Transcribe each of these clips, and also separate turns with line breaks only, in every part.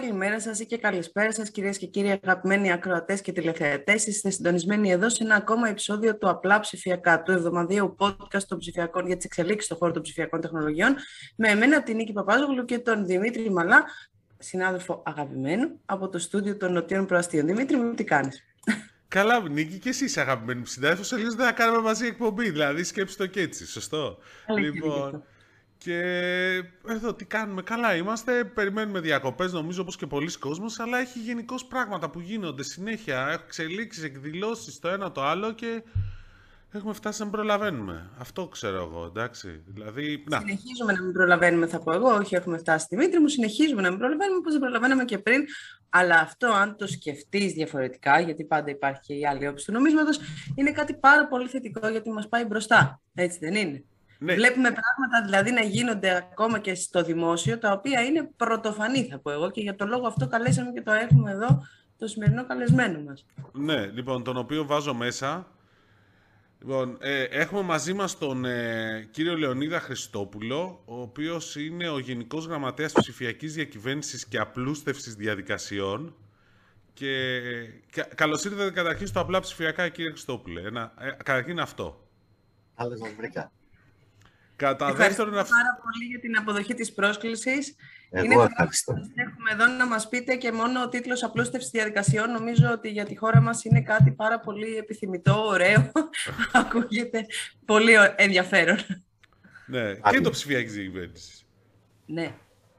Καλημέρα σας ή και καλησπέρα σας, κυρίες και κύριοι αγαπημένοι ακροατές και τηλεθεατές. Είστε συντονισμένοι εδώ σε ένα ακόμα επεισόδιο του Απλά Ψηφιακά, του εβδομαδιαίου podcast των ψηφιακών για τις εξελίξεις στον χώρο των ψηφιακών τεχνολογιών, με εμένα την Νίκη Παπάζογλου και τον Δημήτρη Μαλά, συνάδελφο αγαπημένου από το στούντιο των Νοτιών Προαστίων. Δημήτρη, μου τι κάνεις;
Καλά, Νίκη, και εσύ αγαπημένοι μου συνάδελφος. Σε λίγο δεν θα κάνουμε μαζί εκπομπή. Δηλαδή, σκέψτε το και έτσι. Σωστό. λοιπόν, και εδώ τι κάνουμε, καλά είμαστε, περιμένουμε διακοπές νομίζω όπως και πολλοί κόσμος, αλλά έχει γενικώς πράγματα που γίνονται συνέχεια, έχουν εξελίξεις, εκδηλώσεις το ένα το άλλο και έχουμε φτάσει να μην προλαβαίνουμε. Αυτό ξέρω εγώ, εντάξει. Δηλαδή,
να. Συνεχίζουμε να μην προλαβαίνουμε, θα πω εγώ, όχι έχουμε φτάσει στη Δημήτρη μου, συνεχίζουμε να μην προλαβαίνουμε όπως δεν προλαβαίναμε και πριν, αλλά αυτό αν το σκεφτείς διαφορετικά, γιατί πάντα υπάρχει και η άλλη όψη του νομίσματος, είναι κάτι πάρα πολύ θετικό γιατί μας πάει μπροστά, έτσι δεν είναι; Ναι. Βλέπουμε πράγματα δηλαδή να γίνονται ακόμα και στο δημόσιο, τα οποία είναι πρωτοφανή θα πω εγώ και για τον λόγο αυτό καλέσαμε και το έχουμε εδώ το σημερινό καλεσμένο μας.
Ναι, λοιπόν, τον οποίο βάζω μέσα. Λοιπόν, ε, έχουμε μαζί μας τον ε, κύριο Λεωνίδα Χριστόπουλο, ο οποίος είναι ο Γενικός Γραμματέας Ψηφιακής Διακυβέρνησης και Απλούστευσης Διαδικασιών. Και, και καλώς ήρθατε καταρχήν στο Απλά Ψηφιακά, κύριε Χριστόπουλε. Ένα, ε, καταρχήν αυτό.
Καλώς σας βρήκα.
Κατά δεύτερον... πάρα πολύ για την αποδοχή της πρόσκλησης.
Εγώ είναι ευχαριστώ.
Έχουμε εδώ να μας πείτε και μόνο ο τίτλος απλούστευσης διαδικασιών. Νομίζω ότι για τη χώρα μας είναι κάτι πάρα πολύ επιθυμητό, ωραίο. Ακούγεται πολύ ενδιαφέρον.
Ναι, και το ψηφιακή διακυβέρνηση.
Ναι,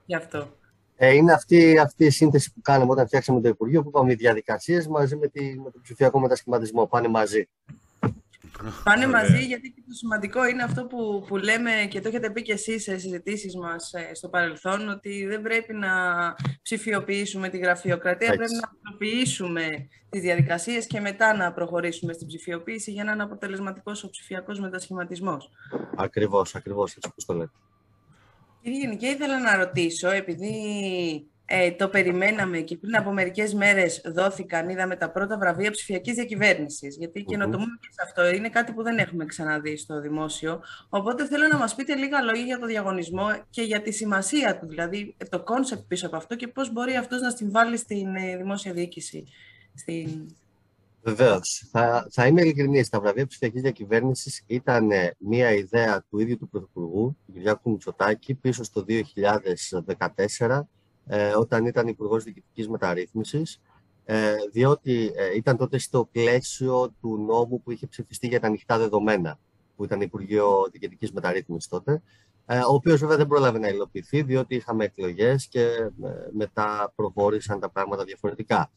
γι' αυτό.
Ε, είναι αυτή, αυτή η σύνθεση που κάναμε όταν φτιάξαμε το Υπουργείο, που είπαμε οι διαδικασίες μαζί με, τη, με τον ψηφιακό μετασχηματισμό. Πάνε μαζί.
Πάνε μαζί γιατί και το σημαντικό είναι αυτό που, που λέμε και το έχετε πει και εσείς σε συζητήσεις μας ε, στο παρελθόν ότι δεν πρέπει να ψηφιοποιήσουμε τη γραφειοκρατία, πρέπει να απλοποιήσουμε τις διαδικασίες και μετά να προχωρήσουμε στην ψηφιοποίηση για να είναι αποτελεσματικός ο ψηφιακός μετασχηματισμός.
Ακριβώς, ακριβώς έτσι όπως το λέτε.
Κύριε και ήθελα να ρωτήσω, επειδή ε, το περιμέναμε και πριν από μερικές μέρες δόθηκαν, είδαμε τα πρώτα βραβεία ψηφιακής διακυβέρνησης. Γιατί καινοτομούμε και σε αυτό. Είναι κάτι που δεν έχουμε ξαναδεί στο δημόσιο. Οπότε θέλω να μας πείτε λίγα λόγια για το διαγωνισμό και για τη σημασία του, δηλαδή το concept πίσω από αυτό και πώς μπορεί αυτός να συμβάλλει στην ε, δημόσια διοίκηση. Στην...
Βεβαίως. Θα, θα είμαι ειλικρινής. Τα βραβεία ψηφιακής διακυβέρνησης ήταν ε, μια ιδέα του ίδιου του Πρωθυπουργού, του Κυριάκου Μητσοτάκη, πίσω στο 2014 ε, όταν ήταν Υπουργός Διοικητικής Μεταρρύθμισης, ε, διότι ε, ήταν τότε στο πλαίσιο του νόμου που είχε ψηφιστεί για τα ανοιχτά δεδομένα, που ήταν Υπουργείο Διοικητικής Μεταρρύθμισης τότε, ε, ο οποίος βέβαια δεν πρόλαβε να υλοποιηθεί, διότι είχαμε εκλογές και ε, μετά προχώρησαν τα πράγματα διαφορετικά.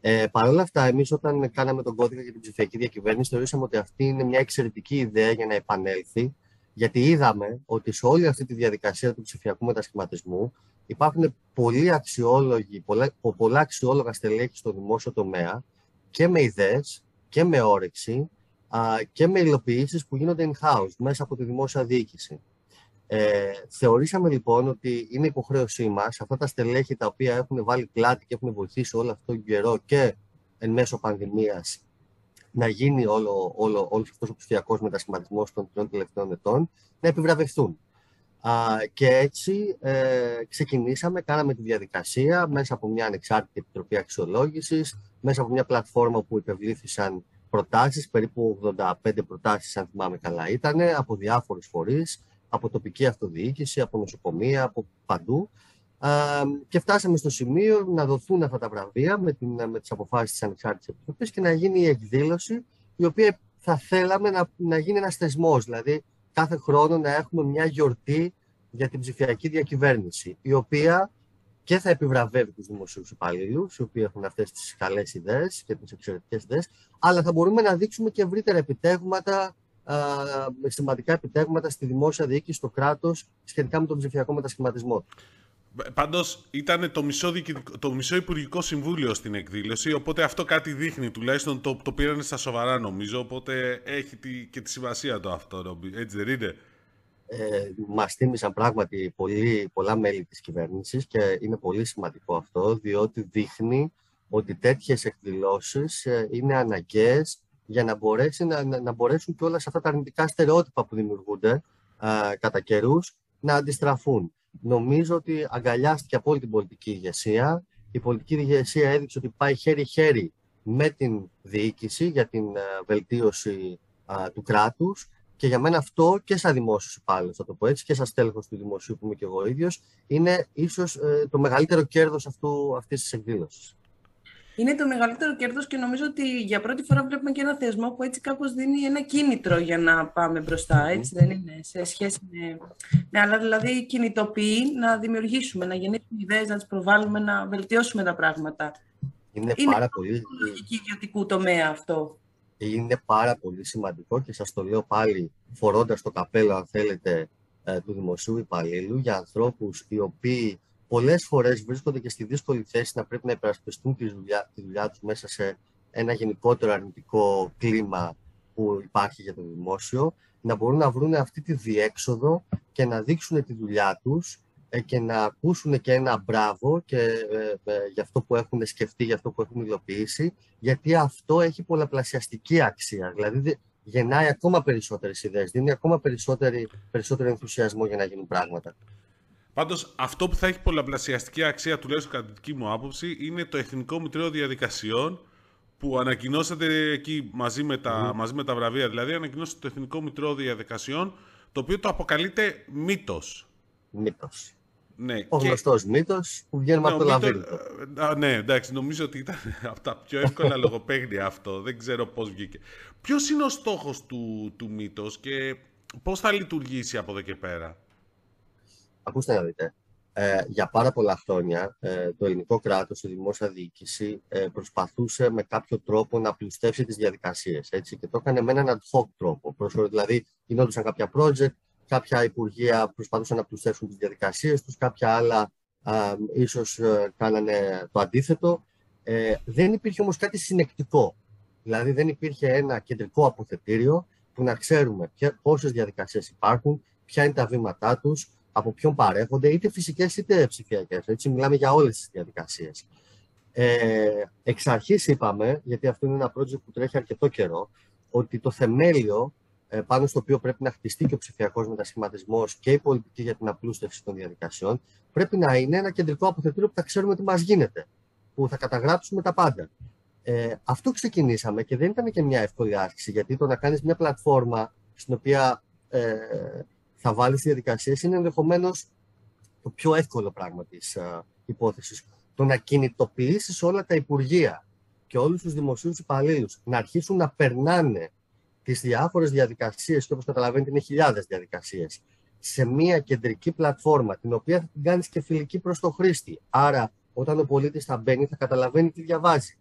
Ε, Παρ' όλα αυτά, εμείς όταν κάναμε τον κώδικα για την ψηφιακή διακυβέρνηση, θεωρήσαμε ότι αυτή είναι μια εξαιρετική ιδέα για να επανέλθει, γιατί είδαμε ότι σε όλη αυτή τη διαδικασία του ψηφιακού μετασχηματισμού υπάρχουν πολλοί αξιόλογοι, πολλά, πολλά αξιόλογα στελέχη στο δημόσιο τομέα και με ιδέες και με όρεξη α, και με υλοποιήσεις που γίνονται in-house μέσα από τη δημόσια διοίκηση. Ε, θεωρήσαμε λοιπόν ότι είναι υποχρέωσή μας αυτά τα στελέχη τα οποία έχουν βάλει πλάτη και έχουν βοηθήσει όλο αυτό τον καιρό και εν μέσω πανδημίας να γίνει όλο, όλο, όλος αυτός ο ψηφιακός μετασχηματισμός των τριών τελευταίων ετών, να επιβραβευτούν. Α, και έτσι ε, ξεκινήσαμε, κάναμε τη διαδικασία μέσα από μια ανεξάρτητη επιτροπή αξιολόγησης, μέσα από μια πλατφόρμα που υπευλήθησαν προτάσεις, περίπου 85 προτάσεις αν θυμάμαι καλά ήταν, από διάφορους φορείς, από τοπική αυτοδιοίκηση, από νοσοκομεία, από παντού. Α, και φτάσαμε στο σημείο να δοθούν αυτά τα βραβεία με, την, με τις αποφάσεις της Ανεξάρτητης Επιτροπής και να γίνει η εκδήλωση η οποία θα θέλαμε να, να γίνει ένας θεσμός, δηλαδή κάθε χρόνο να έχουμε μια γιορτή για την ψηφιακή διακυβέρνηση, η οποία και θα επιβραβεύει τους δημοσίους υπαλλήλους, οι οποίοι έχουν αυτές τις καλές ιδέες και τις εξαιρετικές ιδέες, αλλά θα μπορούμε να δείξουμε και ευρύτερα επιτεύγματα, σημαντικά επιτεύγματα στη δημόσια διοίκηση, στο κράτος, σχετικά με τον ψηφιακό μετασχηματισμό.
Πάντως ήταν το μισό, το μισό Υπουργικό Συμβούλιο στην εκδήλωση, οπότε αυτό κάτι δείχνει. Τουλάχιστον το, το πήραν στα σοβαρά νομίζω. Οπότε έχει τη, και τη σημασία το αυτό, έτσι δεν είναι;
Ε, μας θύμισαν πράγματι πολύ, πολλά μέλη της κυβέρνησης και είναι πολύ σημαντικό αυτό, διότι δείχνει ότι τέτοιες εκδηλώσεις ε, είναι αναγκαίες για να, μπορέσει, να, να μπορέσουν και όλα αυτά τα αρνητικά στερεότυπα που δημιουργούνται ε, κατά καιρούς να αντιστραφούν νομίζω ότι αγκαλιάστηκε από όλη την πολιτική ηγεσία η πολιτική ηγεσία έδειξε ότι πάει χέρι-χέρι με την διοίκηση για την ε, βελτίωση του κράτους και για μένα αυτό και σαν δημόσιος υπάλληλος, θα το πω έτσι, και σαν τέλεχο του δημοσίου που είμαι και εγώ ίδιος, είναι ίσως ε, το μεγαλύτερο κέρδος αυτής της εκδήλωσης.
Είναι το μεγαλύτερο κέρδος και νομίζω ότι για πρώτη φορά βλέπουμε και ένα θεσμό που έτσι κάπως δίνει ένα κίνητρο για να πάμε μπροστά, έτσι δεν είναι, σε σχέση με... Ναι, αλλά δηλαδή κινητοποιεί να δημιουργήσουμε, να γεννήσουμε ιδέες, να τις προβάλλουμε, να βελτιώσουμε τα πράγματα.
Είναι, είναι πάρα πολύ...
λογική ιδιωτικού τομέα αυτό.
Είναι πάρα πολύ σημαντικό και σας το λέω πάλι φορώντας το καπέλο, αν θέλετε, ε, του δημοσίου υπαλλήλου για ανθρώπους οι οποίοι πολλές φορές βρίσκονται και στη δύσκολη θέση να πρέπει να υπερασπιστούν τη δουλειά, τη δουλειά τους μέσα σε ένα γενικότερο αρνητικό κλίμα που υπάρχει για το δημόσιο, να μπορούν να βρουν αυτή τη διέξοδο και να δείξουν τη δουλειά τους ε, και να ακούσουν και ένα μπράβο και, ε, ε, για αυτό που έχουν σκεφτεί, για αυτό που έχουν υλοποιήσει, γιατί αυτό έχει πολλαπλασιαστική αξία. Δηλαδή γεννάει ακόμα περισσότερες ιδέες, δίνει ακόμα περισσότερο ενθουσιασμό για να γίνουν πράγματα.
Πάντως, αυτό που θα έχει πολλαπλασιαστική αξία, τουλάχιστον κατά τη δική μου άποψη, είναι το Εθνικό Μητρό Διαδικασιών που ανακοινώσατε εκεί μαζί με τα, μαζί με τα βραβεία. Δηλαδή, ανακοινώσατε το Εθνικό Μητρό Διαδικασιών, το οποίο το αποκαλείται μύτος.
Μύτος. Ναι, ο και... γνωστός μύτος που βγαίνει ναι, από το λαβύρινθο.
Ναι, εντάξει, νομίζω ότι ήταν από τα πιο εύκολα λογοπαίγνια αυτό. Δεν ξέρω πώς βγήκε. Ποιος είναι ο στόχος του, του μύτος και πώς θα λειτουργήσει από εδώ και πέρα;
Ακούστε να δείτε. Ε, για πάρα πολλά χρόνια ε, το ελληνικό κράτος, η δημόσια διοίκηση ε, προσπαθούσε με κάποιο τρόπο να πλουστεύσει τις διαδικασίες έτσι, και το έκανε με έναν ad hoc τρόπο. Προσφορά, δηλαδή γινόντουσαν κάποια project, κάποια υπουργεία προσπαθούσαν να πλουστεύσουν τις διαδικασίες τους, κάποια άλλα α, ίσως ε, κάνανε το αντίθετο. Ε, δεν υπήρχε όμως κάτι συνεκτικό. Δηλαδή δεν υπήρχε ένα κεντρικό αποθετήριο που να ξέρουμε πόσες διαδικασίες υπάρχουν, ποια είναι τα βήματά τους, από ποιον παρέχονται, είτε φυσικές είτε ψηφιακές. Έτσι, μιλάμε για όλες τις διαδικασίες. Ε, εξ αρχής είπαμε, γιατί αυτό είναι ένα project που τρέχει αρκετό καιρό, ότι το θεμέλιο ε, πάνω στο οποίο πρέπει να χτιστεί και ο ψηφιακός μετασχηματισμός και η πολιτική για την απλούστευση των διαδικασιών, πρέπει να είναι ένα κεντρικό αποθετήριο που θα ξέρουμε τι μας γίνεται, που θα καταγράψουμε τα πάντα. Ε, αυτό ξεκινήσαμε και δεν ήταν και μια εύκολη άσκηση, γιατί το να κάνεις μια πλατφόρμα στην οποία ε, θα βάλεις διαδικασίες είναι ενδεχομένως το πιο εύκολο πράγμα της υπόθεσης. Το να κινητοποιήσεις όλα τα υπουργεία και όλους τους δημοσίους υπαλλήλους να αρχίσουν να περνάνε τις διάφορες διαδικασίες, και όπως καταλαβαίνετε είναι χιλιάδες διαδικασίες, σε μια κεντρική πλατφόρμα, την οποία θα την κάνεις και φιλική προς το χρήστη. Άρα, όταν ο πολίτης θα μπαίνει, θα καταλαβαίνει τι διαβάζει.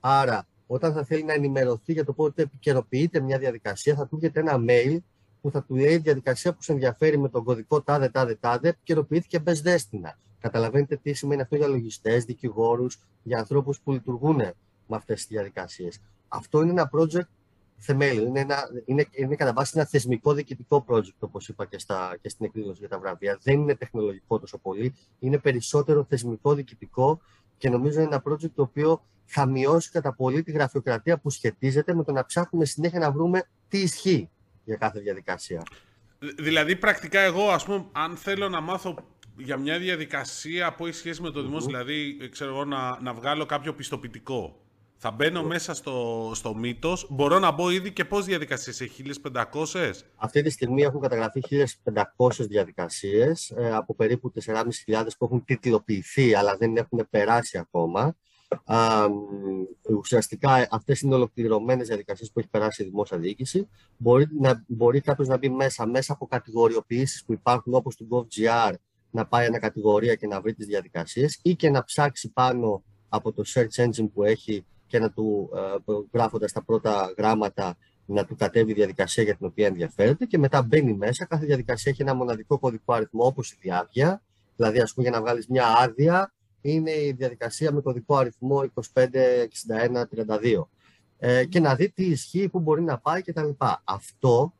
Άρα, όταν θα θέλει να ενημερωθεί για το πότε επικαιροποιείται μια διαδικασία, θα του έρχεται ένα mail που θα του λέει διαδικασία που σε ενδιαφέρει με τον κωδικό τάδε, τάδε, τάδε, επικαιροποιήθηκε μπες δέστηνα. Καταλαβαίνετε τι σημαίνει αυτό για λογιστές, δικηγόρους, για ανθρώπους που λειτουργούν με αυτές τις διαδικασίες. Αυτό είναι ένα project θεμέλιο. Είναι, ένα, είναι, είναι κατά βάση ένα θεσμικό διοικητικό project, όπως είπα και, στα, και στην εκδήλωση για τα βραβεία. Δεν είναι τεχνολογικό τόσο πολύ. Είναι περισσότερο θεσμικό διοικητικό και νομίζω είναι ένα project το οποίο θα μειώσει κατά πολύ τη γραφειοκρατία που σχετίζεται με το να ψάχνουμε συνέχεια να βρούμε τι ισχύει για κάθε διαδικασία.
Δηλαδή, πρακτικά εγώ, ας πούμε, αν θέλω να μάθω για μια διαδικασία που έχει σχέση με το δημόσιο, δηλαδή, ξέρω εγώ, να, να βγάλω κάποιο πιστοποιητικό, θα μπαινω μέσα στο, στο μύτος, μπορώ να μπω ήδη και πόσες διαδικασίες έχει, 1500?
Αυτή τη στιγμή έχουν καταγραφεί 1500 διαδικασίες ε, από περίπου 4.500 που έχουν τίτλοποιηθεί αλλά δεν έχουν περάσει ακόμα ουσιαστικά αυτές είναι ολοκληρωμένες διαδικασίες που έχει περάσει η δημόσια διοίκηση. Μπορεί, να, μπορεί κάποιος να μπει μέσα, μέσα από κατηγοριοποιήσεις που υπάρχουν όπως του GovGR, να πάει ένα κατηγορία και να βρει τις διαδικασίες ή και να ψάξει πάνω από το search engine που έχει και να του ε, γράφοντας τα πρώτα γράμματα να του κατέβει η διαδικασία για την οποία ενδιαφέρεται και μετά μπαίνει μέσα. Κάθε διαδικασία έχει ένα μοναδικό κωδικό αριθμό όπως η διάρκεια. Δηλαδή, ας πούμε, για να βγάλεις μια άδεια είναι η διαδικασία με κωδικό αριθμό 256132 ε, και να δει τι ισχύει, πού μπορεί να πάει κτλ. Αυτό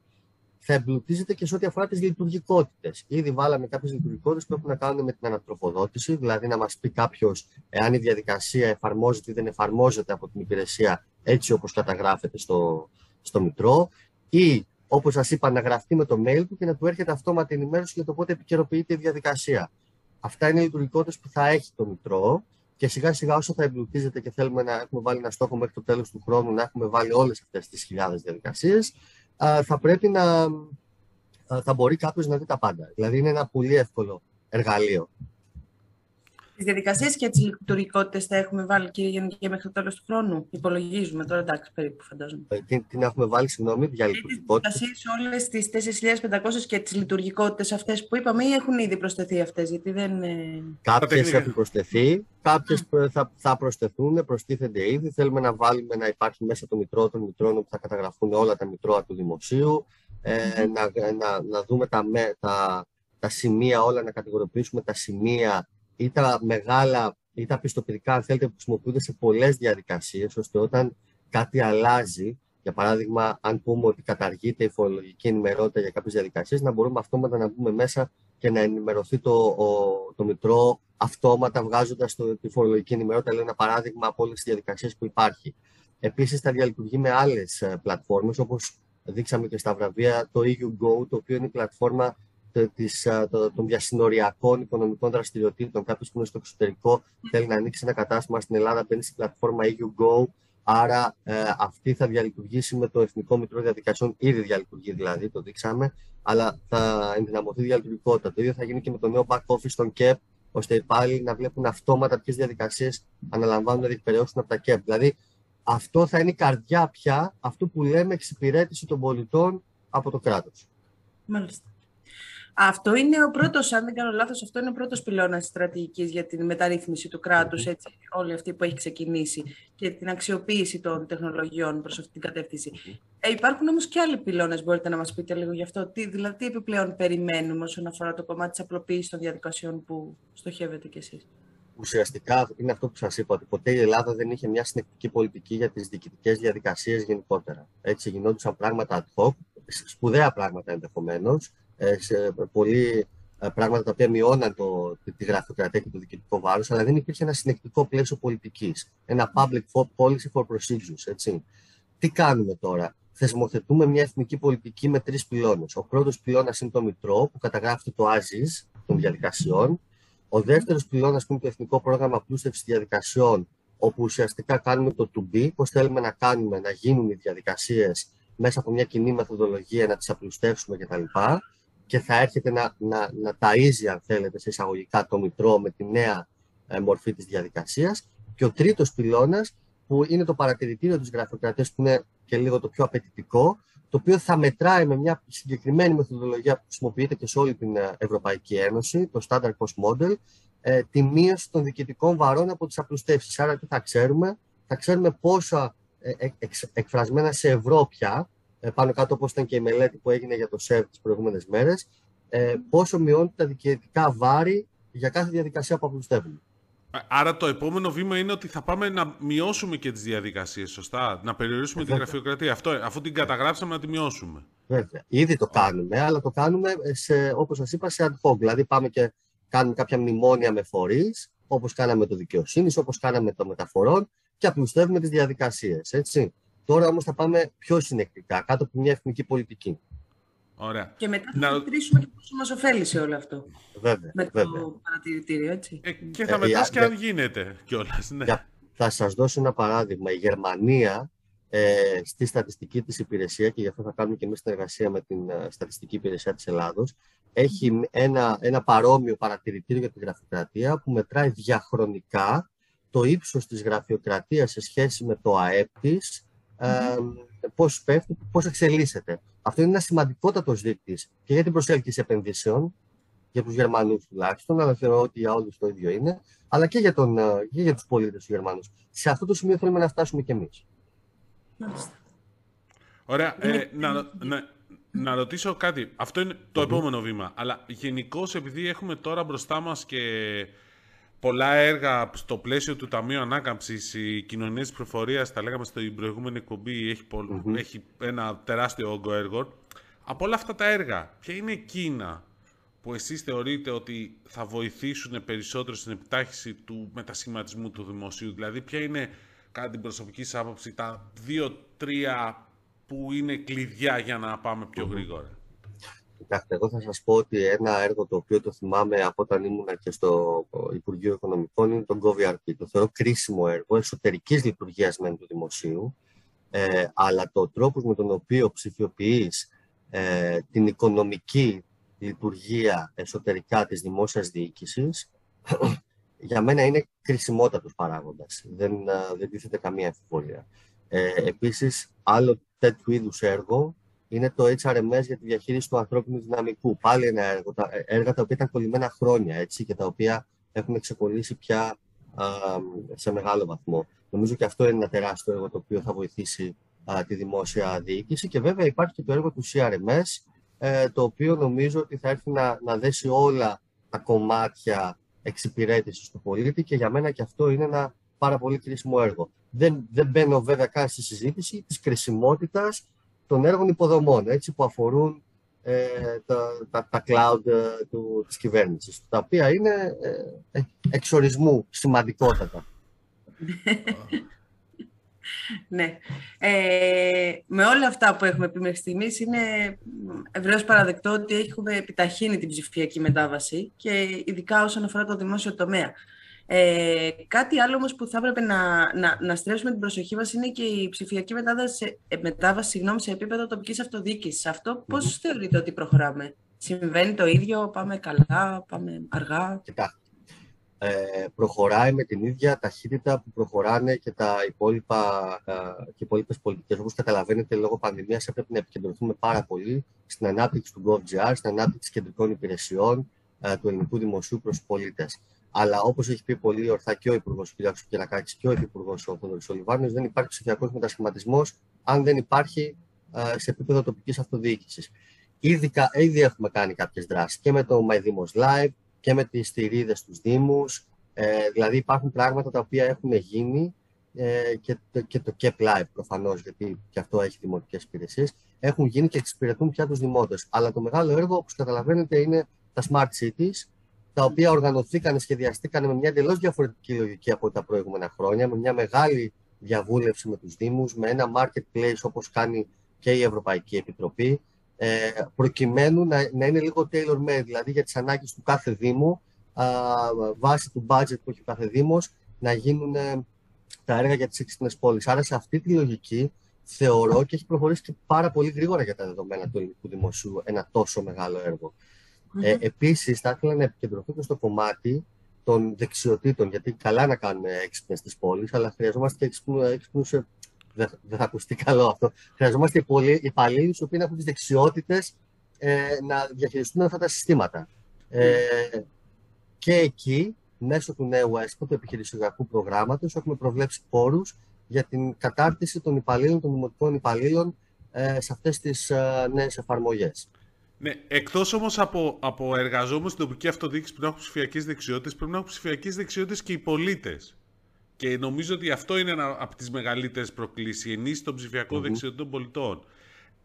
θα εμπλουτίζεται και σε ό,τι αφορά τις λειτουργικότητες. Ήδη βάλαμε κάποιες λειτουργικότητες που έχουν να κάνουν με την ανατροφοδότηση, δηλαδή να μας πει κάποιος εάν η διαδικασία εφαρμόζεται ή δεν εφαρμόζεται από την υπηρεσία έτσι όπως καταγράφεται στο, στο Μητρό, ή όπως σας είπα, να γραφτεί με το mail του και να του έρχεται αυτόματη ενημέρωση για το πότε επικαιροποιείται η διαδικασία. Αυτά είναι οι λειτουργικότητες που θα έχει το Μητρό και σιγά σιγά όσο θα εμπλουτίζεται και θέλουμε να έχουμε βάλει ένα στόχο μέχρι το τέλος του χρόνου να έχουμε βάλει όλες αυτές τις χιλιάδες διαδικασίες, θα πρέπει να θα μπορεί κάποιος να δει τα πάντα. Δηλαδή είναι ένα πολύ εύκολο εργαλείο.
Τις διαδικασίες και τις λειτουργικότητες θα έχουμε βάλει, κύριε Γενική, μέχρι το τέλος του χρόνου. Υπολογίζουμε τώρα, εντάξει, περίπου φαντάζομαι.
Ε, τι, τι να έχουμε βάλει, συγγνώμη, για
λειτουργικότητε. Τις διαδικασίες όλες τις 4.500 και τις λειτουργικότητες αυτές που είπαμε, ή έχουν ήδη προσθεθεί αυτές, γιατί δεν.
Κάποιες έχουν προσθεθεί, κάποιες θα, θα προσθεθούν, προστίθενται ήδη. Θέλουμε να βάλουμε να υπάρχει μέσα το μητρό των μητρών που θα καταγραφούν όλα τα μητρώα του δημοσίου. Ε, να, να, να δούμε τα, τα, τα σημεία όλα, να κατηγοροποιήσουμε τα σημεία ή τα μεγάλα ή τα πιστοποιητικά, αν θέλετε, που χρησιμοποιούνται σε πολλές διαδικασίες, ώστε όταν κάτι αλλάζει, για παράδειγμα, αν πούμε ότι καταργείται η φορολογική ενημερότητα για κάποιες διαδικασίες, να μπορούμε αυτόματα να μπούμε μέσα και να ενημερωθεί το, ο, το Μητρό αυτόματα βγάζοντας τη φορολογική ενημερότητα, λέω ένα παράδειγμα από όλες τις διαδικασίες που υπάρχει. Επίσης, θα διαλειτουργεί με άλλες πλατφόρμες, όπως δείξαμε και στα βραβεία, το EU Go, το οποίο είναι η πλατφόρμα της, των διασυνοριακών οικονομικών δραστηριοτήτων. Κάποιος που είναι στο εξωτερικό θέλει να ανοίξει ένα κατάστημα στην Ελλάδα, μπαίνει στην πλατφόρμα EU Go. Άρα ε, αυτή θα διαλειτουργήσει με το Εθνικό Μητρό Διαδικασιών, ήδη διαλειτουργεί δηλαδή, το δείξαμε, αλλά θα ενδυναμωθεί η διαλειτουργικότητα. Το ίδιο θα γίνει και με το νέο back office των ΚΕΠ, ώστε οι υπάλληλοι να βλέπουν αυτόματα ποιες διαδικασίες αναλαμβάνουν να διεκπαιρεώσουν από τα ΚΕΠ. Δηλαδή, αυτό θα είναι η καρδιά πια αυτού που λέμε εξυπηρέτηση των πολιτών από το κράτος.
Μάλιστα. Αυτό είναι ο πρώτος, αν δεν κάνω λάθος, αυτό είναι ο πρώτος πυλώνας τη στρατηγικής για την μεταρρύθμιση του κράτους, όλη αυτή που έχει ξεκινήσει και την αξιοποίηση των τεχνολογιών προς αυτή την κατεύθυνση. Ε, υπάρχουν όμως και άλλοι πυλώνες, μπορείτε να μας πείτε λίγο γι' αυτό. Τι, δηλαδή, τι επιπλέον περιμένουμε όσον αφορά το κομμάτι της απλοποίησης των διαδικασιών που στοχεύετε κι εσείς;
Ουσιαστικά είναι αυτό που σας είπα, ότι ποτέ η Ελλάδα δεν είχε μια συνεκτική πολιτική για τις διοικητικές διαδικασίες γενικότερα. Έτσι γινόντουσαν πράγματα ad hoc, σπουδαία πράγματα ενδεχομένως, ε, σε πολύ ε, πράγματα τα οποία μειώναν το, τη γραφειοκρατία και το διοικητικό βάρος, αλλά δεν υπήρχε ένα συνεκτικό πλαίσιο πολιτικής. Ένα public policy for procedures. Έτσι. Τι κάνουμε τώρα; Θεσμοθετούμε μια εθνική πολιτική με τρεις πυλώνες. Ο πρώτος πυλώνας είναι το Μητρό, που καταγράφει το ΆΖΙΣ των διαδικασιών. Ο δεύτερος πυλώνας είναι το Εθνικό Πρόγραμμα Πλούστευση Διαδικασιών, όπου ουσιαστικά κάνουμε το to be, πώς θέλουμε να κάνουμε να γίνουν οι διαδικασίες μέσα από μια κοινή μεθοδολογία, να τις απλουστεύσουμε κτλ και θα έρχεται να, να, να ταΐζει, αν θέλετε, σε εισαγωγικά το Μητρό με τη νέα ε, μορφή της διαδικασίας. Και ο τρίτος πυλώνας, που είναι το παρατηρητήριο της γραφειοκρατίας, που είναι και λίγο το πιο απαιτητικό, το οποίο θα μετράει με μια συγκεκριμένη μεθοδολογία που χρησιμοποιείται και σε όλη την ε, Ευρωπαϊκή Ένωση, το Standard Cost Model, ε, τη μείωση των διοικητικών βαρών από τις απλουστεύσεις. Άρα τι θα ξέρουμε, θα ξέρουμε πόσα ε, εκφρασμένα σε ευρώ πια ε, πάνω κάτω όπως ήταν και η μελέτη που έγινε για το ΣΕΒ τις προηγούμενες μέρες, ε, πόσο μειώνει τα διοικητικά βάρη για κάθε διαδικασία που απλουστεύουμε.
Άρα το επόμενο βήμα είναι ότι θα πάμε να μειώσουμε και τις διαδικασίες, σωστά, να περιορίσουμε ε, την γραφειοκρατία. Αυτό, αφού την καταγράψαμε να τη μειώσουμε.
Βέβαια. Ήδη το κάνουμε, αλλά το κάνουμε, σε, όπως σας είπα, σε ad hoc. Δηλαδή πάμε και κάνουμε κάποια μνημόνια με φορείς, όπως κάναμε το δικαιοσύνης, όπως κάναμε το μεταφορών και απλουστεύουμε τις διαδικασίες, έτσι. Τώρα όμως θα πάμε πιο συνεκτικά, κάτω από μια εθνική πολιτική.
Ωραία.
Και μετά θα να... μετρήσουμε και πόσο μας ωφέλησε όλο αυτό.
Βέβαια.
Με
βέβαια.
το παρατηρητήριο, έτσι.
Ε, και θα ε, μετράς και αν γίνεται κιόλας. Ναι.
θα σας δώσω ένα παράδειγμα. Η Γερμανία ε, στη στατιστική της υπηρεσία, και γι' αυτό θα κάνουμε και εμείς συνεργασία με την ε, στατιστική υπηρεσία της Ελλάδος, έχει ένα, ένα παρόμοιο παρατηρητήριο για τη γραφειοκρατία που μετράει διαχρονικά το ύψος της γραφειοκρατίας σε σχέση με το ΑΕΠ της ε, πώς πέφτει, πώς εξελίσσεται. Αυτό είναι ένα σημαντικότατος δείκτης και για την προσέλκυση επενδύσεων, για τους Γερμανούς τουλάχιστον, αλλά θεωρώ ότι για όλους το ίδιο είναι, αλλά και για, τον, ε, και για τους πολίτες τους Γερμανούς. Σε αυτό το σημείο θέλουμε να φτάσουμε κι εμείς.
Ωραία. Ε, να, να, να ρωτήσω κάτι. Αυτό είναι το επόμενο βήμα. Αλλά γενικώς επειδή έχουμε τώρα μπροστά μας και πολλά έργα στο πλαίσιο του Ταμείου Ανάκαμψης, η κοινωνία της προφορίας, τα λέγαμε στην προηγούμενη εκπομπή, έχει, έχει ένα τεράστιο όγκο έργων. Από όλα αυτά τα έργα, ποια είναι εκείνα που εσείς θεωρείτε ότι θα βοηθήσουν περισσότερο στην επιτάχυση του μετασχηματισμού του δημοσίου; Δηλαδή, ποια είναι, κατά την προσωπική σας άποψη, τα δύο-τρία που είναι κλειδιά για να πάμε πιο γρήγορα;
Κοιτάξτε, εγώ θα σας πω ότι ένα έργο το οποίο το θυμάμαι από όταν ήμουν και στο Υπουργείο Οικονομικών είναι το GovRP. Το θεωρώ κρίσιμο έργο εσωτερικής λειτουργίας μεν του δημοσίου, ε, αλλά το τρόπος με τον οποίο ψηφιοποιείς ε, την οικονομική λειτουργία εσωτερικά της δημόσιας διοίκησης, για μένα είναι κρισιμότατος παράγοντας. Δεν, δεν τίθεται καμία αμφιβολία. Ε, επίσης, άλλο τέτοιου είδους έργο είναι το HRMS για τη διαχείριση του ανθρώπινου δυναμικού. Πάλι ένα έργο, τα, ε, έργα τα οποία ήταν κολλημένα χρόνια έτσι, και τα οποία έχουν ξεκολλήσει πια α, σε μεγάλο βαθμό. Νομίζω και αυτό είναι ένα τεράστιο έργο το οποίο θα βοηθήσει α, τη δημόσια διοίκηση. Και βέβαια υπάρχει και το έργο του CRMS, ε, το οποίο νομίζω ότι θα έρθει να, να δέσει όλα τα κομμάτια εξυπηρέτησης του πολίτη και για μένα και αυτό είναι ένα πάρα πολύ κρίσιμο έργο. Δεν, δεν μπαίνω βέβαια καν στη συζήτηση της κρισιμότητας των έργων υποδομών, έτσι, που αφορούν ε, τα, τα, τα cloud ε, του, της κυβέρνησης, τα οποία είναι ε, εξορισμού σημαντικότατα.
ναι. Ε, με όλα αυτά που έχουμε πει μέχρι στιγμής, είναι ευρέως παραδεκτό ότι έχουμε επιταχύνει την ψηφιακή μετάβαση και ειδικά όσον αφορά το δημόσιο τομέα. Ε, κάτι άλλο όμως που θα έπρεπε να, να, να στρέψουμε την προσοχή μας είναι και η ψηφιακή μετάβαση, ε, μετάβαση συγγνώμη, σε επίπεδο τοπικής αυτοδιοίκησης. Αυτό πώς θεωρείτε ότι προχωράμε; Συμβαίνει το ίδιο, πάμε καλά, πάμε αργά;
Κοιτά, ε, προχωράει με την ίδια ταχύτητα που προχωράνε και τα υπόλοιπα, ε, και υπόλοιπες πολιτικές. Όπως καταλαβαίνετε, λόγω πανδημίας έπρεπε να επικεντρωθούμε πάρα πολύ στην ανάπτυξη του GovGR, στην ανάπτυξη κεντρικών υπηρεσιών ε, του ελληνικού δημοσίου προς τους πολίτες. Αλλά όπως έχει πει πολύ ορθά και ο Υπουργός κ. Κυρακάκη και ο Υπουργό ο Θόδωρο Ολιβάνο, δεν υπάρχει ψηφιακός μετασχηματισμός αν δεν υπάρχει σε επίπεδο τοπικής αυτοδιοίκησης. Ήδη, ήδη έχουμε κάνει κάποιες δράσεις και με το My Demos Live και με τις στηρίδε στους Δήμους. Ε, δηλαδή υπάρχουν πράγματα τα οποία έχουν γίνει ε, και, το, και το KEP Live προφανώς, γιατί και αυτό έχει δημοτικές υπηρεσίες, έχουν γίνει και εξυπηρετούν πια τους δημότες. Αλλά το μεγάλο έργο, όπως καταλαβαίνετε, είναι τα Smart Cities, τα οποία οργανωθήκαν, σχεδιαστήκαν με μια εντελώς διαφορετική λογική από τα προηγούμενα χρόνια, με μια μεγάλη διαβούλευση με τους Δήμους, με ένα marketplace όπως κάνει και η Ευρωπαϊκή Επιτροπή, ε, προκειμένου να, να είναι λίγο tailor-made, δηλαδή για τις ανάγκες του κάθε Δήμου, α, βάσει του budget που έχει ο κάθε Δήμος, να γίνουν ε, τα έργα για τις έξυπνες πόλεις. Άρα σε αυτή τη λογική θεωρώ και έχει προχωρήσει και πάρα πολύ γρήγορα για τα δεδομένα του ελληνικού δημοσίου ένα τόσο μεγάλο έργο. Ε, Επίσης, θα ήθελα να επικεντρωθώ και στο κομμάτι των δεξιοτήτων, γιατί καλά να κάνουμε έξυπνες τις πόλεις, αλλά χρειαζόμαστε και έξυπνους. Δεν, δεν θα ακουστεί καλό αυτό. Χρειαζόμαστε υπαλλήλους οι οποίοι έχουν τις δεξιότητες ε, να διαχειριστούν αυτά τα συστήματα. Ε, και εκεί, μέσω του νέου ΕΣΚΟ, του επιχειρησιακού προγράμματος, έχουμε προβλέψει πόρους για την κατάρτιση των υπαλλήλων, των δημοτικών υπαλλήλων ε, σε αυτές τις ε, νέες εφαρμογές.
Ναι, εκτός όμως από, από εργαζόμενους στην τοπική αυτοδιοίκηση που να έχουν ψηφιακές δεξιότητες, πρέπει να έχουν ψηφιακές δεξιότητες και οι πολίτες. Και νομίζω ότι αυτό είναι ένα από τις μεγαλύτερες προκλήσεις, η ενίσχυση των ψηφιακών mm-hmm. δεξιοτήτων πολιτών.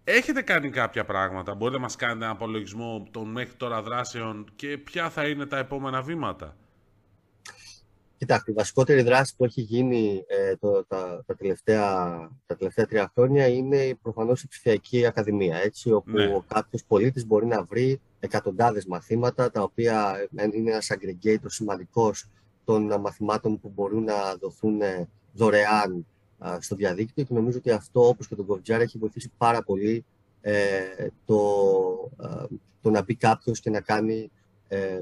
Έχετε κάνει κάποια πράγματα, μπορείτε να μας κάνετε ένα απολογισμό των μέχρι τώρα δράσεων και ποια θα είναι τα επόμενα βήματα;
Κοιτάξτε, η βασικότερη δράση που έχει γίνει ε, το, τα, τα, τελευταία, τα τελευταία τρία χρόνια είναι προφανώς η ψηφιακή ακαδημία, έτσι, όπου ναι. κάποιος πολίτης μπορεί να βρει εκατοντάδες μαθήματα, τα οποία είναι ένας aggregator σημαντικός των μαθημάτων που μπορούν να δοθούν δωρεάν στο διαδίκτυο και νομίζω ότι αυτό, όπως και το GovJar, έχει βοηθήσει πάρα πολύ ε, το, το να μπει κάποιος και να κάνει ε,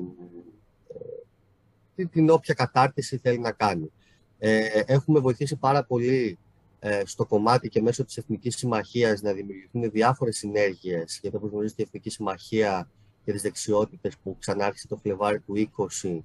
την όποια κατάρτιση θέλει να κάνει. Ε, έχουμε βοηθήσει πάρα πολύ ε, στο κομμάτι και μέσω της Εθνικής Συμμαχίας να δημιουργηθούν διάφορες συνέργειες, γιατί όπως γνωρίζετε η Εθνική Συμμαχία για τις δεξιότητες που ξανάρχισε το Φλεβάρι του 20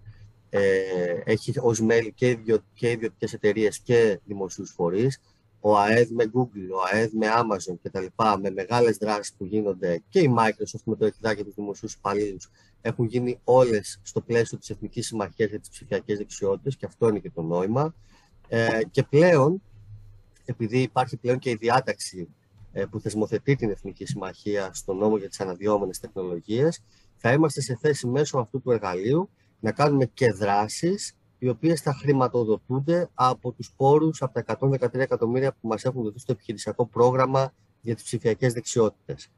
ε, έχει ως μέλη και, ιδιο, και ιδιωτικές εταιρείες και δημοσίους φορείς. Ο ΑΕΔ με Google, ο ΑΕΔ με Amazon κτλ. με μεγάλες δράσεις που γίνονται και η Microsoft με το ΕΚΔΑ για τους δημοσίους υπαλλήλους έχουν γίνει όλες στο πλαίσιο της Εθνικής Συμμαχίας για τις ψηφιακές δεξιότητες και αυτό είναι και το νόημα. Ε, και πλέον, επειδή υπάρχει πλέον και η διάταξη ε, που θεσμοθετεί την Εθνική Συμμαχία στο νόμο για τις αναδυόμενες τεχνολογίες, θα είμαστε σε θέση μέσω αυτού του εργαλείου να κάνουμε και δράσεις οι οποίες θα χρηματοδοτούνται από τους πόρους από τα 113 εκατομμύρια που μας έχουν δοθεί στο επιχειρησιακό πρόγραμμα για τις ψηφιακές δεξιότητες.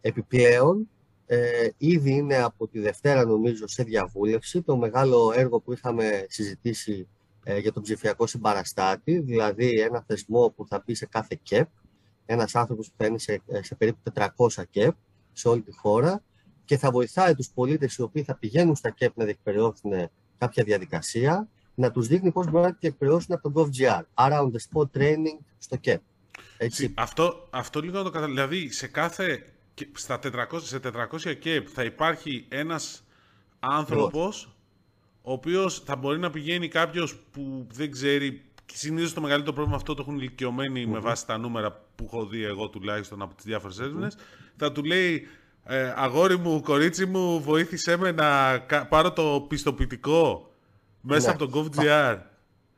Επιπλέον, ε, ήδη είναι από τη Δευτέρα νομίζω σε διαβούλευση το μεγάλο έργο που είχαμε συζητήσει ε, για τον ψηφιακό συμπαραστάτη, δηλαδή ένα θεσμό που θα μπει σε κάθε ΚΕΠ, ένας άνθρωπος που θα είναι σε, σε περίπου 400 ΚΕΠ σε όλη τη χώρα και θα βοηθάει τους πολίτες οι οποίοι θα πηγαίνουν στα ΚΕΠ να διεκπαιρεώσουν κάποια διαδικασία, να τους δείχνει πώς μπορούν να διεκπαιρεώσουν από τον GovGR. Άρα on the spot training στο ΚΕΠ.
Έτσι. Αυτό, αυτό λίγο να το καταλάβει. Δηλαδή, σε κάθε, στα 400, σε 400 ΚΕΠ θα υπάρχει ένας άνθρωπος ο οποίος θα μπορεί να πηγαίνει κάποιος που δεν ξέρει Συνήθως το μεγαλύτερο πρόβλημα αυτό το έχουν ηλικιωμένοι με βάση τα νούμερα που έχω δει εγώ τουλάχιστον από τις διάφορες έρευνες. Θα του λέει ε, αγόρι μου, κορίτσι μου, βοήθησέ με να πάρω το πιστοποιητικό μέσα ναι. από τον GovGR.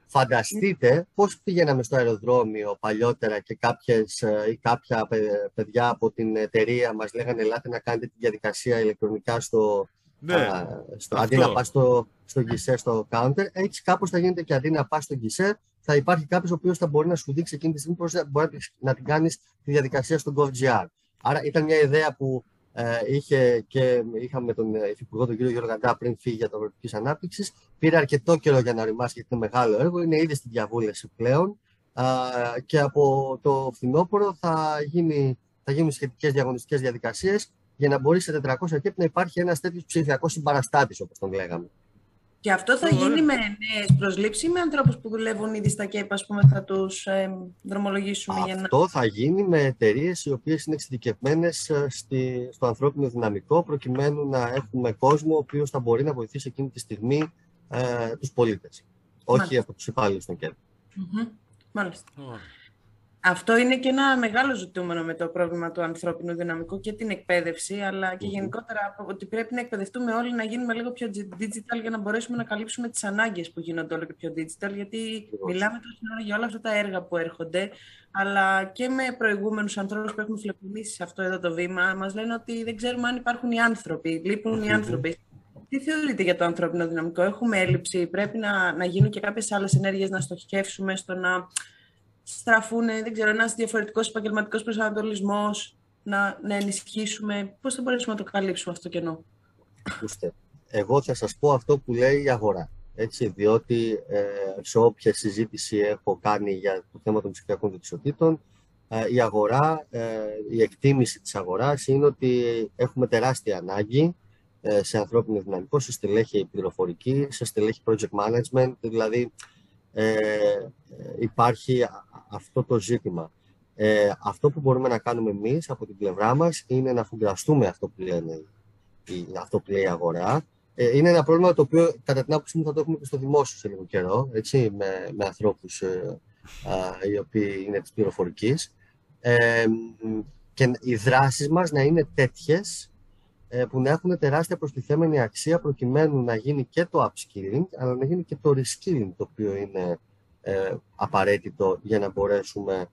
Φανταστείτε πώς πήγαιναμε στο αεροδρόμιο παλιότερα και κάποιες, ε, ή κάποια παιδιά από την εταιρεία μας λέγανε ελάτε να κάνετε τη διαδικασία ηλεκτρονικά στο, ναι, α, στο αντί να πας στο, στο γκισέ, στο counter. Έτσι κάπως θα γίνεται και αντί να πας στο γκισέ θα υπάρχει κάποιος ο οποίος θα μπορεί να σου δείξει εκείνη τη στιγμή πώς μπορεί να την κάνεις τη διαδικασία στον GovGR. Άρα ήταν μια ιδέα που ε, είχε και είχαμε με τον Υφυπουργό τον κύριο Γιώργο Γαντά πριν φύγει για το αγροτική ανάπτυξη. Πήρε αρκετό καιρό για να οριμάσει γιατί είναι μεγάλο έργο. Είναι ήδη στη διαβούλευση πλέον. Α, και από το φθινόπωρο θα, γίνει, θα γίνουν σχετικές διαγωνιστικές διαδικασίες για να μπορεί σε 400 κέπ να υπάρχει ένας τέτοιος ψηφιακός συμπαραστάτης, όπως τον λέγαμε.
Και αυτό θα γίνει με νέες προσλήψεις ή με ανθρώπους που δουλεύουν ήδη στα ΚΕΠ, ας πούμε, θα τους ε, δρομολογήσουμε
αυτό
για να.
Αυτό θα γίνει με εταιρείες οι οποίες είναι εξειδικευμένες ε, στο ανθρώπινο δυναμικό, προκειμένου να έχουμε κόσμο ο οποίος θα μπορεί να βοηθήσει εκείνη τη στιγμή ε, τους πολίτες. Όχι από τους υπάλληλους των ΚΕΠ.
Mm-hmm. Μάλιστα. Αυτό είναι και ένα μεγάλο ζητούμενο με το πρόβλημα του ανθρώπινου δυναμικού και την εκπαίδευση, αλλά και γενικότερα ότι πρέπει να εκπαιδευτούμε όλοι να γίνουμε λίγο πιο digital για να μπορέσουμε να καλύψουμε τις ανάγκες που γίνονται όλο και πιο digital, γιατί μιλάμε τώρα για όλα αυτά τα έργα που έρχονται, αλλά και με προηγούμενους ανθρώπους που έχουν φιλοξενήσει σε αυτό εδώ το βήμα, μας λένε ότι δεν ξέρουμε αν υπάρχουν οι άνθρωποι, λείπουν οι άνθρωποι. Τι θεωρείτε για το ανθρώπινο δυναμικό, έχουμε έλλειψη, πρέπει να, να γίνουν και κάποιες άλλες ενέργειες να στοχεύσουμε στο να στραφούν, δεν ξέρω, ένας διαφορετικός επαγγελματικός προσανατολισμός, να, να ενισχύσουμε. Πώς θα μπορέσουμε να το καλύψουμε αυτό το κενό;
Ακούστε, εγώ θα σας πω αυτό που λέει η αγορά. Έτσι, διότι ε, σε όποια συζήτηση έχω κάνει για το θέμα των ψηφιακών δεξιοτήτων, ε, η αγορά, ε, η εκτίμηση της αγοράς είναι ότι έχουμε τεράστια ανάγκη ε, σε ανθρώπινο δυναμικό, σε στελέχη πληροφορικής, σε στελέχη project management, δηλαδή ε, υπάρχει αυτό το ζήτημα. Ε, αυτό που μπορούμε να κάνουμε εμείς από την πλευρά μας είναι να φουγκραστούμε αυτό που, λένε, η, αυτό που λέει η αγορά. Ε, είναι ένα πρόβλημα το οποίο κατά την άποψή μου θα το έχουμε και στο δημόσιο σε λίγο καιρό, έτσι, με, με ανθρώπους ε, α, οι οποίοι είναι της πληροφορικής. Ε, και οι δράσεις μας να είναι τέτοιες ε, που να έχουν τεράστια προστιθέμενη αξία προκειμένου να γίνει και το upskilling, αλλά να γίνει και το reskilling, το οποίο είναι ε, απαραίτητο για να μπορέσουμε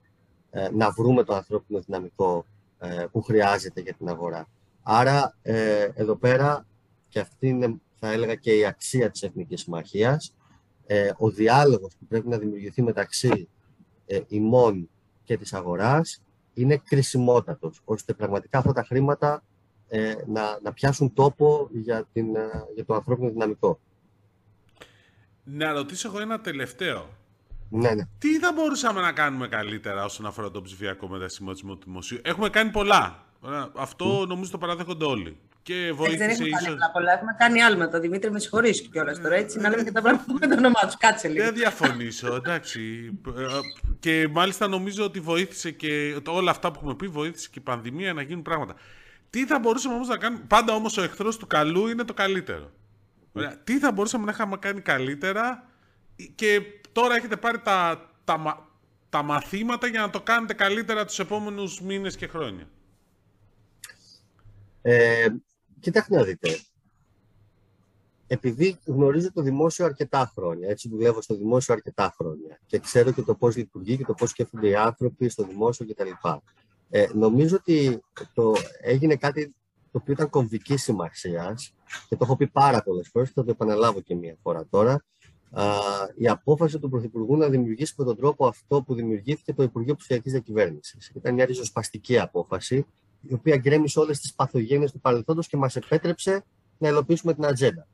ε, να βρούμε το ανθρώπινο δυναμικό ε, που χρειάζεται για την αγορά. Άρα, ε, εδώ πέρα, και αυτή είναι, θα έλεγα, και η αξία της Εθνικής Συμμαχίας, ο διάλογος που πρέπει να δημιουργηθεί μεταξύ ημών και της αγοράς είναι κρισιμότατος, ώστε πραγματικά αυτά τα χρήματα να, να πιάσουν τόπο για, την, για το ανθρώπινο δυναμικό.
Να ρωτήσω εγώ ένα τελευταίο.
Ναι, ναι.
Τι θα μπορούσαμε να κάνουμε καλύτερα όσον αφορά το ψηφιακό μετασχηματισμό του δημοσίου; Έχουμε κάνει πολλά. Αυτό νομίζω το παραδέχονται όλοι. Και βοήθησε
δεν έχουμε κάνει πολλά. Έχουμε κάνει άλματα. Δημήτρη, με συγχωρήσει κιόλας τώρα. Έτσι, να λέμε και τα πράγματα με το όνομά τους. Κάτσε λίγο.
Δεν διαφωνήσω, εντάξει. Ε, και μάλιστα νομίζω ότι βοήθησε και όλα αυτά που έχουμε πει, βοήθησε και η πανδημία να γίνουν πράγματα. Τι θα μπορούσαμε όμως να κάνουμε. Πάντα όμως ο εχθρός του καλού είναι το καλύτερο. Τι θα μπορούσαμε να είχαμε κάνει καλύτερα και τώρα έχετε πάρει τα, τα, τα μαθήματα για να το κάνετε καλύτερα τους επόμενους μήνες και χρόνια;
Ε, κοιτάξτε να δείτε. Επειδή γνωρίζω το δημόσιο αρκετά χρόνια, έτσι δουλεύω στο δημόσιο αρκετά χρόνια και ξέρω και το πώς λειτουργεί και το πώς σκέφτονται οι άνθρωποι στο δημόσιο κτλ. Ε, νομίζω ότι το, έγινε κάτι το οποίο ήταν κομβική σημασίας και το έχω πει πάρα πολλές φορές και θα το επαναλάβω και μία φορά τώρα η απόφαση του Πρωθυπουργού να δημιουργήσει με τον τρόπο αυτό που δημιουργήθηκε το Υπουργείο Ψηφιακής Διακυβέρνησης. Ήταν μια ριζοσπαστική απόφαση, η οποία γκρέμισε όλες τις παθογένειες του παρελθόντος και μας επέτρεψε να υλοποιήσουμε την ατζέντα.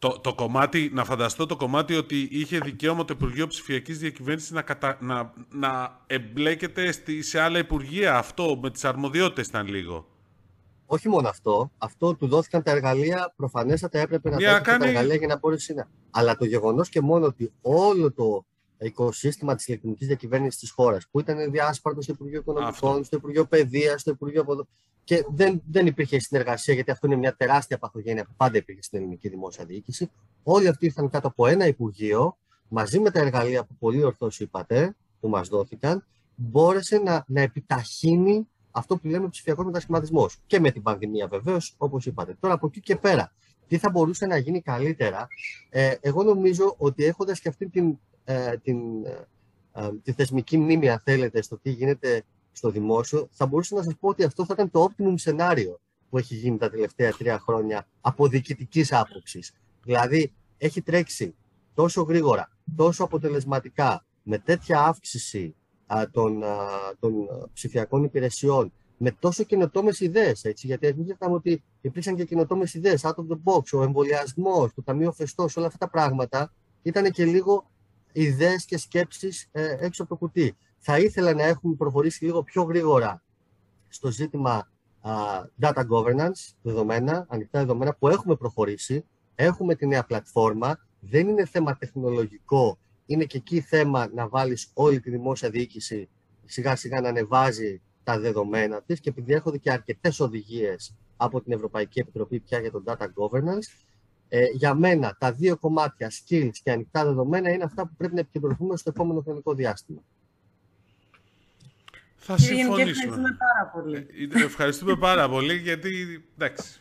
Το, το κομμάτι, να φανταστώ το κομμάτι ότι είχε δικαίωμα το Υπουργείο Ψηφιακής Διακυβέρνησης να, κατα... να, να εμπλέκεται στη, σε άλλα υπουργεία. Αυτό με τις αρμοδιότητες ήταν λίγο.
Όχι μόνο αυτό. Αυτό του δόθηκαν τα εργαλεία. Προφανέστατα έπρεπε να κάνει... τα εργαλεία για να μπορέσει να. Αλλά το γεγονός και μόνο ότι όλο το οικοσύστημα της ηλεκτρονικής διακυβέρνησης της χώρας, που ήταν διάσπαρτο στο Υπουργείο Οικονομικών, στο Υπουργείο Παιδείας, στο Υπουργείο και δεν, δεν υπήρχε συνεργασία, γιατί αυτό είναι μια τεράστια παθογένεια που πάντα υπήρχε στην ελληνική δημόσια διοίκηση. Όλοι αυτοί ήρθαν κάτω από ένα Υπουργείο, μαζί με τα εργαλεία που πολύ ορθώς είπατε, που μας δόθηκαν, μπόρεσε να, να επιταχύνει αυτό που λέμε ψηφιακός μετασχηματισμός. Και με την πανδημία βεβαίως, όπως είπατε. Τώρα από εκεί και πέρα, τι θα μπορούσε να γίνει καλύτερα, ε, εγώ νομίζω ότι έχοντας και αυτή την, ε, την, ε, ε, τη θεσμική μνήμη, αν θέλετε, στο τι γίνεται στο δημόσιο, θα μπορούσα να σας πω ότι αυτό θα ήταν το optimum σενάριο που έχει γίνει τα τελευταία τρία χρόνια από διοικητικής άποψης. Δηλαδή, έχει τρέξει τόσο γρήγορα, τόσο αποτελεσματικά, με τέτοια αύξηση α, των, α, των ψηφιακών υπηρεσιών, με τόσο καινοτόμες ιδέες. Γιατί μην ξεχνάμε ότι υπήρξαν και καινοτόμες ιδέες, out of the box, ο εμβολιασμός, το Ταμείο Φεστό, όλα αυτά τα πράγματα ήταν και λίγο ιδέες και σκέψεις ε, έξω από το κουτί. Θα ήθελα να έχουμε προχωρήσει λίγο πιο γρήγορα στο ζήτημα data governance, δεδομένα, ανοιχτά δεδομένα, που έχουμε προχωρήσει. Έχουμε τη νέα πλατφόρμα. Δεν είναι θέμα τεχνολογικό. Είναι και εκεί θέμα να βάλεις όλη τη δημόσια διοίκηση σιγά σιγά να ανεβάζει τα δεδομένα της και επειδή έρχονται και αρκετές οδηγίες από την Ευρωπαϊκή Επιτροπή πια για το data governance, ε, για μένα τα δύο κομμάτια skills και ανοιχτά δεδομένα είναι αυτά που πρέπει να επικεντρωθούμε στο επόμενο χρονικό διάστημα.
Θα συμφωνήσουμε. Ευχαριστούμε πάρα πολύ. Ε, ευχαριστούμε πάρα πολύ γιατί, εντάξει,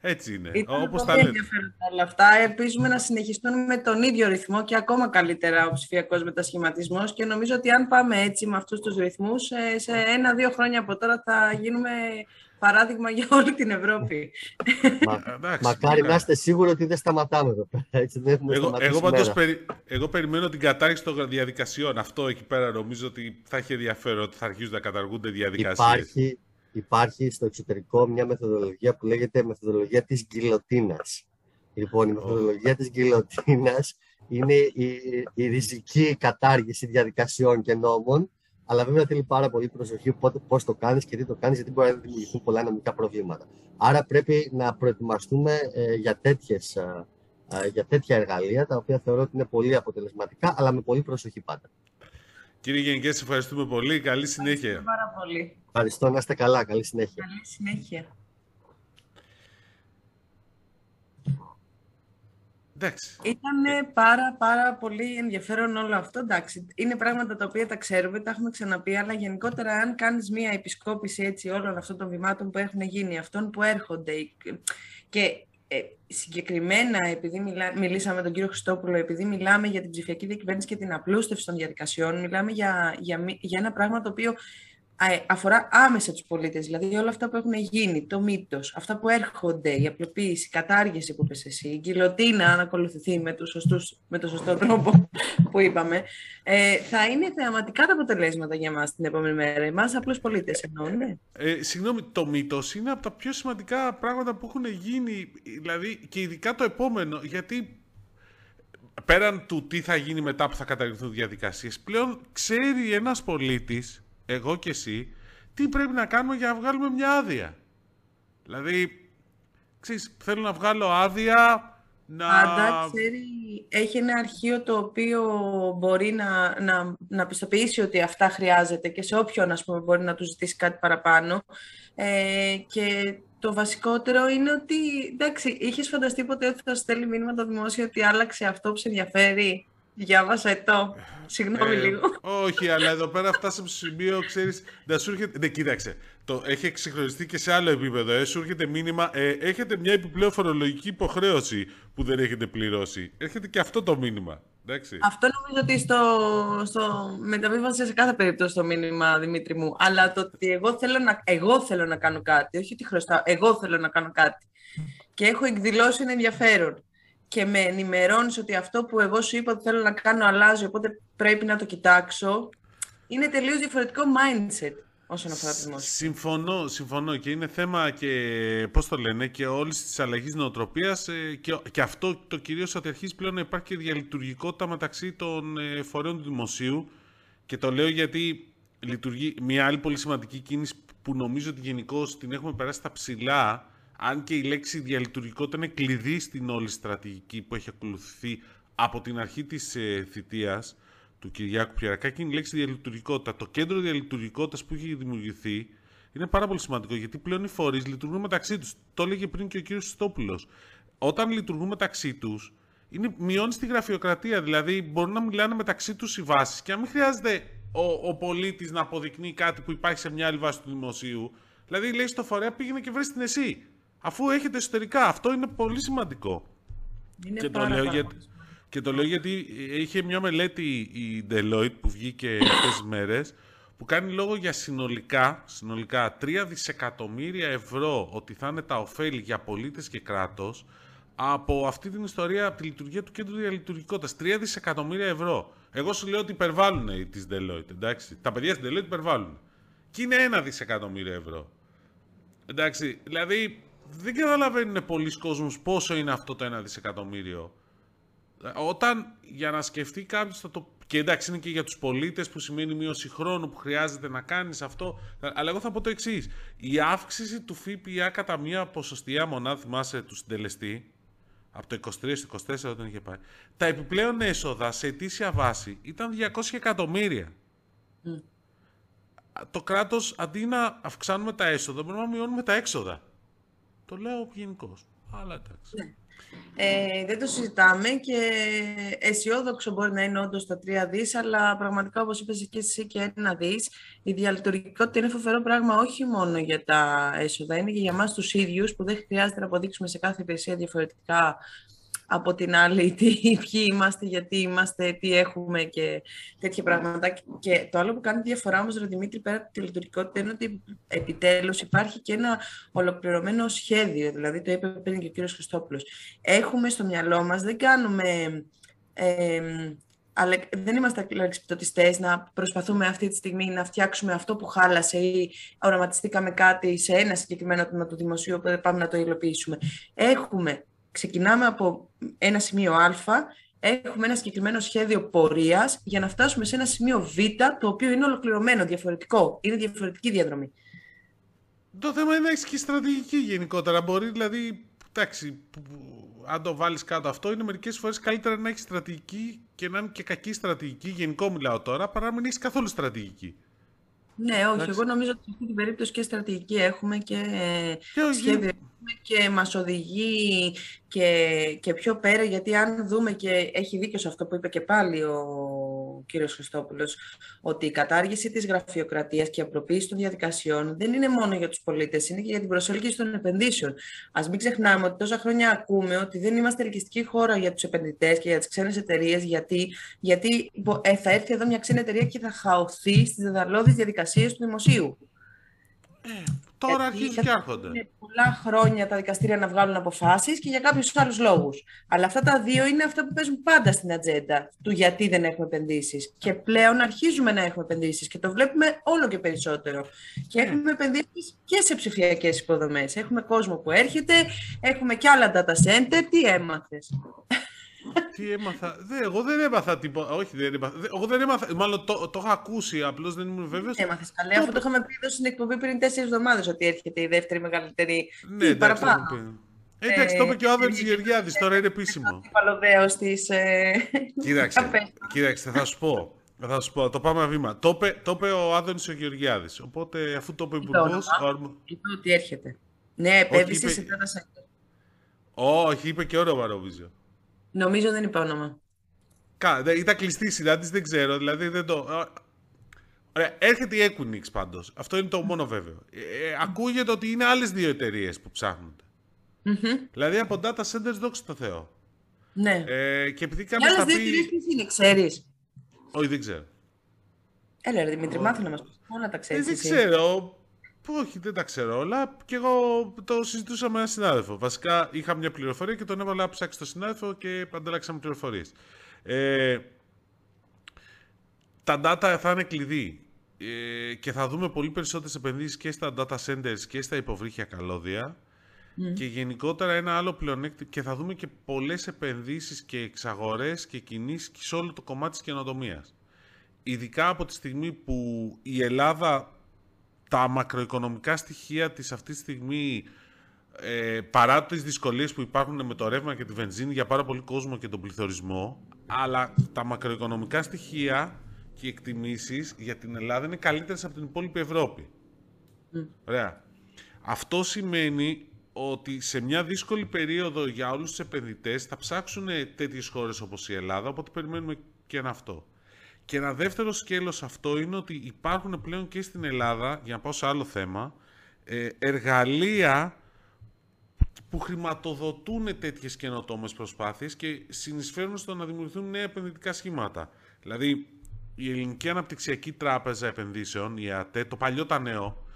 έτσι είναι.
Ήταν Όπως πολύ ενδιαφέροντα όλα αυτά. Ελπίζουμε να συνεχιστούν με τον ίδιο ρυθμό και ακόμα καλύτερα ο ψηφιακός μετασχηματισμός. Και νομίζω ότι αν πάμε έτσι με αυτούς τους ρυθμούς, ε, σε ένα-δύο χρόνια από τώρα θα γίνουμε παράδειγμα για όλη την Ευρώπη.
Μα, μακάρι να είστε σίγουροι ότι δεν σταματάμε εδώ Έτσι, δεν
εγώ, εγώ, πάντως, περι, εγώ περιμένω την κατάργηση των διαδικασιών. Αυτό εκεί πέρα νομίζω ότι θα έχει ενδιαφέρον ότι θα αρχίσουν να καταργούνται διαδικασίες.
Υπάρχει, υπάρχει στο εξωτερικό μια μεθοδολογία που λέγεται μεθοδολογία της γκυλοτίνας. Λοιπόν, η μεθοδολογία της γκυλοτίνας είναι η, η ριζική κατάργηση διαδικασιών και νόμων αλλά βέβαια θέλει πάρα πολύ προσοχή πώς το κάνεις και τι το κάνεις, γιατί μπορεί να δημιουργηθούν πολλά νομικά προβλήματα. Άρα πρέπει να προετοιμαστούμε ε, για, τέτοιες, ε, ε, για τέτοια εργαλεία, τα οποία θεωρώ ότι είναι πολύ αποτελεσματικά, αλλά με πολύ προσοχή πάντα.
Κύριε Γενικέ, ευχαριστούμε πολύ. Καλή συνέχεια.
Ευχαριστώ πάρα πολύ.
Ευχαριστώ, να είστε καλά. Καλή συνέχεια.
Καλή συνέχεια. Ήταν πάρα πάρα πολύ ενδιαφέρον όλο αυτό. Εντάξει, είναι πράγματα τα οποία τα ξέρουμε, τα έχουμε ξαναπεί, αλλά γενικότερα αν κάνεις μία επισκόπηση έτσι όλων αυτών των βημάτων που έχουν γίνει, αυτών που έρχονται και ε, συγκεκριμένα, επειδή μιλά, μιλήσαμε με τον κύριο Χριστόπουλο, επειδή μιλάμε για την ψηφιακή διακυβέρνηση και την απλούστευση των διαδικασιών, μιλάμε για, για, για ένα πράγμα το οποίο αφορά άμεσα τους πολίτες, δηλαδή όλα αυτά που έχουν γίνει, το μύτος, αυτά που έρχονται, η απλοποίηση, η κατάργηση που είπες εσύ, η γκυλοτίνα αν ακολουθηθεί με, τους σωστούς, με το σωστό τρόπο που είπαμε, ε, θα είναι θεαματικά τα αποτελέσματα για μας την επόμενη μέρα, εμάς απλούς πολίτες εννοώ, ναι.
Ε, συγγνώμη, το μύτος είναι από τα πιο σημαντικά πράγματα που έχουν γίνει, δηλαδή και ειδικά το επόμενο, γιατί πέραν του τι θα γίνει μετά που θα καταργηθούν διαδικασίες, πλέον ξέρει ένας πολίτης εγώ και εσύ, τι πρέπει να κάνουμε για να βγάλουμε μια άδεια; Δηλαδή, ξέρεις, θέλω να βγάλω άδεια, να...
Πάντα ξέρει, έχει ένα αρχείο το οποίο μπορεί να, να, να πιστοποιήσει ότι αυτά χρειάζεται και σε όποιον ας πούμε, μπορεί να τους ζητήσει κάτι παραπάνω. Ε, και το βασικότερο είναι ότι, εντάξει, είχες φανταστεί ποτέ ότι θα στέλνει μήνυμα το δημόσιο ότι άλλαξε αυτό που σε ενδιαφέρει; Διάβασα το. Συγγνώμη ε, λίγο.
Όχι, αλλά εδώ πέρα φτάσαμε στο σημείο, ξέρεις, να σου έρχεται. Ναι, κοίταξε. Το έχει εξυγχρονιστεί και σε άλλο επίπεδο. Ε, σου έρχεται μήνυμα. Ε, έχετε μια επιπλέον φορολογική υποχρέωση που δεν έχετε πληρώσει. Έρχεται και αυτό το μήνυμα. Εντάξει.
Αυτό νομίζω ότι στο, στο μεταβίβασε σε κάθε περίπτωση το μήνυμα, Δημήτρη μου. Αλλά το ότι εγώ θέλω να, εγώ θέλω να κάνω κάτι, όχι ότι χρωστάω, εγώ θέλω να κάνω κάτι. Και έχω εκδηλώσει ένα ενδιαφέρον και με ενημερώνεις ότι αυτό που εγώ σου είπα ότι θέλω να κάνω αλλάζει, οπότε πρέπει να το κοιτάξω, είναι τελείως διαφορετικό mindset. όσον αφορά τη δημόσια.
Συμφωνώ, συμφωνώ και είναι θέμα και, πώς το λένε, και όλης της αλλαγής νοοτροπίας ε, και, και αυτό το κυρίως ότι αρχίζει πλέον να υπάρχει και διαλειτουργικότητα μεταξύ των ε, φορέων του δημοσίου και το λέω γιατί λειτουργεί μια άλλη πολύ σημαντική κίνηση που νομίζω ότι γενικώς την έχουμε περάσει στα ψηλά αν και η λέξη διαλειτουργικότητα είναι κλειδί στην όλη στρατηγική που έχει ακολουθηθεί από την αρχή της ε, θητείας του Κυριάκου Πιερακάκη είναι η λέξη διαλειτουργικότητα. Το κέντρο διαλειτουργικότητας που έχει δημιουργηθεί είναι πάρα πολύ σημαντικό γιατί πλέον οι φορείς λειτουργούν μεταξύ τους. Το έλεγε πριν και ο κύριος Στόπουλο. Όταν λειτουργούν μεταξύ τους, μειώνει τη γραφειοκρατία. Δηλαδή, μπορούν να μιλάνε μεταξύ τους οι βάσεις και να μην χρειάζεται ο, ο πολίτης να αποδεικνύει κάτι που υπάρχει σε μια άλλη βάση του δημοσίου. Δηλαδή, λέει στο φορέα πήγαινε και βρει την εσύ. Αφού έχετε εσωτερικά. Αυτό είναι πολύ σημαντικό.
Είναι και πάρα, το λέω
γιατί, και το λέω γιατί είχε μια μελέτη η Deloitte που βγήκε αυτές τις μέρες που κάνει λόγο για συνολικά, συνολικά 3 δισεκατομμύρια ευρώ ότι θα είναι τα ωφέλη για πολίτες και κράτος από αυτή την ιστορία, από τη λειτουργία του κέντρου διαλειτουργικότητας. 3 δισεκατομμύρια ευρώ. Εγώ σου λέω ότι υπερβάλλουν οι της Deloitte, εντάξει. Τα παιδιά της Deloitte υπερβάλλουν. Και είναι 1 δισεκατομμύριο ευρώ. Εντάξει, δηλαδή δεν καταλαβαίνουν πολλοί κόσμος πόσο είναι αυτό το 1 δισεκατομμύριο. Όταν για να σκεφτεί κάποιος θα το. Και εντάξει, είναι και για τους πολίτες που σημαίνει μείωση χρόνου που χρειάζεται να κάνεις αυτό. Αλλά εγώ θα πω το εξής. Η αύξηση του ΦΠΑ κατά μία ποσοστία μονάδα, θυμάσαι τους συντελεστή, από το 23 στο 24 όταν είχε πάει, τα επιπλέον έσοδα σε ετήσια βάση ήταν 200 εκατομμύρια. Το κράτος αντί να αυξάνουμε τα έσοδα, μπορεί να μειώνουμε τα έξοδα. Το λέω γενικώς. Αλλά εντάξει. Ναι.
Ε, δεν το συζητάμε και αισιόδοξο μπορεί να είναι όντως τα τρία δις, αλλά πραγματικά όπως είπες και εσύ και ένα δις, η διαλειτουργικότητα είναι φοβερό πράγμα όχι μόνο για τα έσοδα, είναι και για μας τους ίδιους που δεν χρειάζεται να αποδείξουμε σε κάθε υπηρεσία διαφορετικά από την άλλη τι, ποιοι είμαστε, γιατί είμαστε, τι έχουμε και τέτοια πράγματα. Και το άλλο που κάνει διαφορά όμως, Δημήτρη, πέρα από τη λειτουργικότητα, είναι ότι επιτέλους υπάρχει και ένα ολοκληρωμένο σχέδιο. Δηλαδή, το είπε πριν και ο κύριος Χριστόπουλος. Έχουμε στο μυαλό μας, δεν κάνουμε... Ε, αλλά δεν είμαστε αλεξιπτωτιστές να προσπαθούμε αυτή τη στιγμή να φτιάξουμε αυτό που χάλασε ή οραματιστήκαμε κάτι σε ένα συγκεκριμένο τμήμα του δημοσίου που πάμε να το υλοποιήσουμε. Έχουμε ξεκινάμε από ένα σημείο Α, έχουμε ένα συγκεκριμένο σχέδιο πορείας για να φτάσουμε σε ένα σημείο Β, το οποίο είναι ολοκληρωμένο, διαφορετικό. Είναι διαφορετική διαδρομή.
Το θέμα είναι να έχεις και στρατηγική γενικότερα. Μπορεί δηλαδή, εντάξει, αν το βάλεις κάτω αυτό, είναι μερικές φορές καλύτερα να έχεις στρατηγική και να είναι και κακή στρατηγική. Γενικό μιλάω τώρα, παρά να μην έχεις καθόλου στρατηγική.
Ναι, όχι. Εγώ νομίζω ότι σε αυτή την περίπτωση και στρατηγική έχουμε και, και σχέδιο και μας οδηγεί και, και πιο πέρα, γιατί αν δούμε και έχει δίκιο σε αυτό που είπε και πάλι ο κύριος Χριστόπουλος, ότι η κατάργηση της γραφειοκρατίας και η απλοποίηση των διαδικασιών δεν είναι μόνο για τους πολίτες, είναι και για την προσέλκυση των επενδύσεων. Ας μην ξεχνάμε ότι τόσα χρόνια ακούμε ότι δεν είμαστε ελκυστική χώρα για τους επενδυτές και για τις ξένες εταιρείες, γιατί, γιατί ε, θα έρθει εδώ μια ξένη εταιρεία και θα χαωθεί στις δεδαλώδεις διαδικασίες του δημοσίου.
Ε, τώρα αρχίζουν και έρχονται.
Είναι πολλά χρόνια τα δικαστήρια να βγάλουν αποφάσεις και για κάποιους άλλους λόγους. Αλλά αυτά τα δύο είναι αυτά που παίζουν πάντα στην ατζέντα του γιατί δεν έχουμε επενδύσεις. Και πλέον αρχίζουμε να έχουμε επενδύσεις και το βλέπουμε όλο και περισσότερο. Και ναι. έχουμε επενδύσεις και σε ψηφιακές υποδομές. Έχουμε κόσμο που έρχεται, έχουμε και άλλα data center. Τι έμαθες;
Τι έμαθα. Δε, εγώ δεν έμαθα τίποτα. Όχι, δεν έμαθα. Εγώ δεν έμαθα. Μάλλον το, το έχω ακούσει, απλώ δεν ήμουν βέβαιο.
Έμαθε καλέ, αφού το είχαμε πει εδώ στην εκπομπή πριν τέσσερι εβδομάδε ότι έρχεται η δεύτερη μεγαλύτερη. Ναι, Τι, παραπάνω.
Ε, εντάξει, το είπε και ο Άδωνη Γεωργιάδη, τώρα είναι επίσημο.
Παλαιοδέο τη. Ε,
κοίταξε, κοίταξε, θα σου πω. Θα σου πω, το πάμε βήμα. Το είπε, ο Άδωνη ο Γεωργιάδη. Οπότε αφού το είπε ο Υπουργό.
Είπε ότι έρχεται. Ναι, επένδυση σε
Όχι, είπε και όνομα νομίζω.
Νομίζω δεν είπε όνομα.
Κα, ήταν κλειστή η συνάντηση, δεν ξέρω. Δηλαδή δεν το... Ωραία, έρχεται η Equinix πάντως. Αυτό είναι το μόνο βέβαιο. Ε, ε ακούγεται ότι είναι άλλες δύο εταιρείες που ψάχνονται. Mm-hmm. Δηλαδή από data centers, δόξα τω Θεώ.
Ναι.
Ε, και επειδή
κάποιος. άλλες δύο εταιρείες ποιες είναι, ξέρεις;
Όχι, δεν ξέρω.
Έλα, ρε Δημήτρη, μάθε να μας πεις. Όλα τα ξέρεις.
Ε, δεν ξέρω. Όχι, δεν τα ξέρω όλα. Και εγώ το συζητούσα με έναν συνάδελφο. Βασικά είχα μια πληροφορία και τον έβαλα να ψάξει το συνάδελφο και ανταλλάξαμε πληροφορίες. Ε, τα data θα είναι κλειδί. ε, και θα δούμε πολύ περισσότερες επενδύσεις και στα data centers και στα υποβρύχια καλώδια. Και γενικότερα ένα άλλο πλεονέκτημα και θα δούμε και πολλές επενδύσεις και εξαγορές και κινήσεις σε όλο το κομμάτι της καινοτομίας. Ειδικά από τη στιγμή που η Ελλάδα τα μακροοικονομικά στοιχεία της αυτής της στιγμή ε, παρά τις δυσκολίες που υπάρχουν με το ρεύμα και τη βενζίνη για πάρα πολύ κόσμο και τον πληθωρισμό αλλά τα μακροοικονομικά στοιχεία και οι εκτιμήσεις για την Ελλάδα είναι καλύτερες από την υπόλοιπη Ευρώπη. Ωραία. Αυτό σημαίνει ότι σε μια δύσκολη περίοδο για όλους τους επενδυτές θα ψάξουν τέτοιες χώρες όπως η Ελλάδα, οπότε περιμένουμε και ένα αυτό. Και ένα δεύτερο σκέλος αυτό είναι ότι υπάρχουν πλέον και στην Ελλάδα, για να πάω σε άλλο θέμα, ε, εργαλεία που χρηματοδοτούν τέτοιες καινοτόμες προσπάθειες και συνεισφέρουν στο να δημιουργηθούν νέα επενδυτικά σχήματα. Δηλαδή, η Ελληνική Αναπτυξιακή Τράπεζα Επενδύσεων, η ΑΤΕ, το παλιό τα νέο,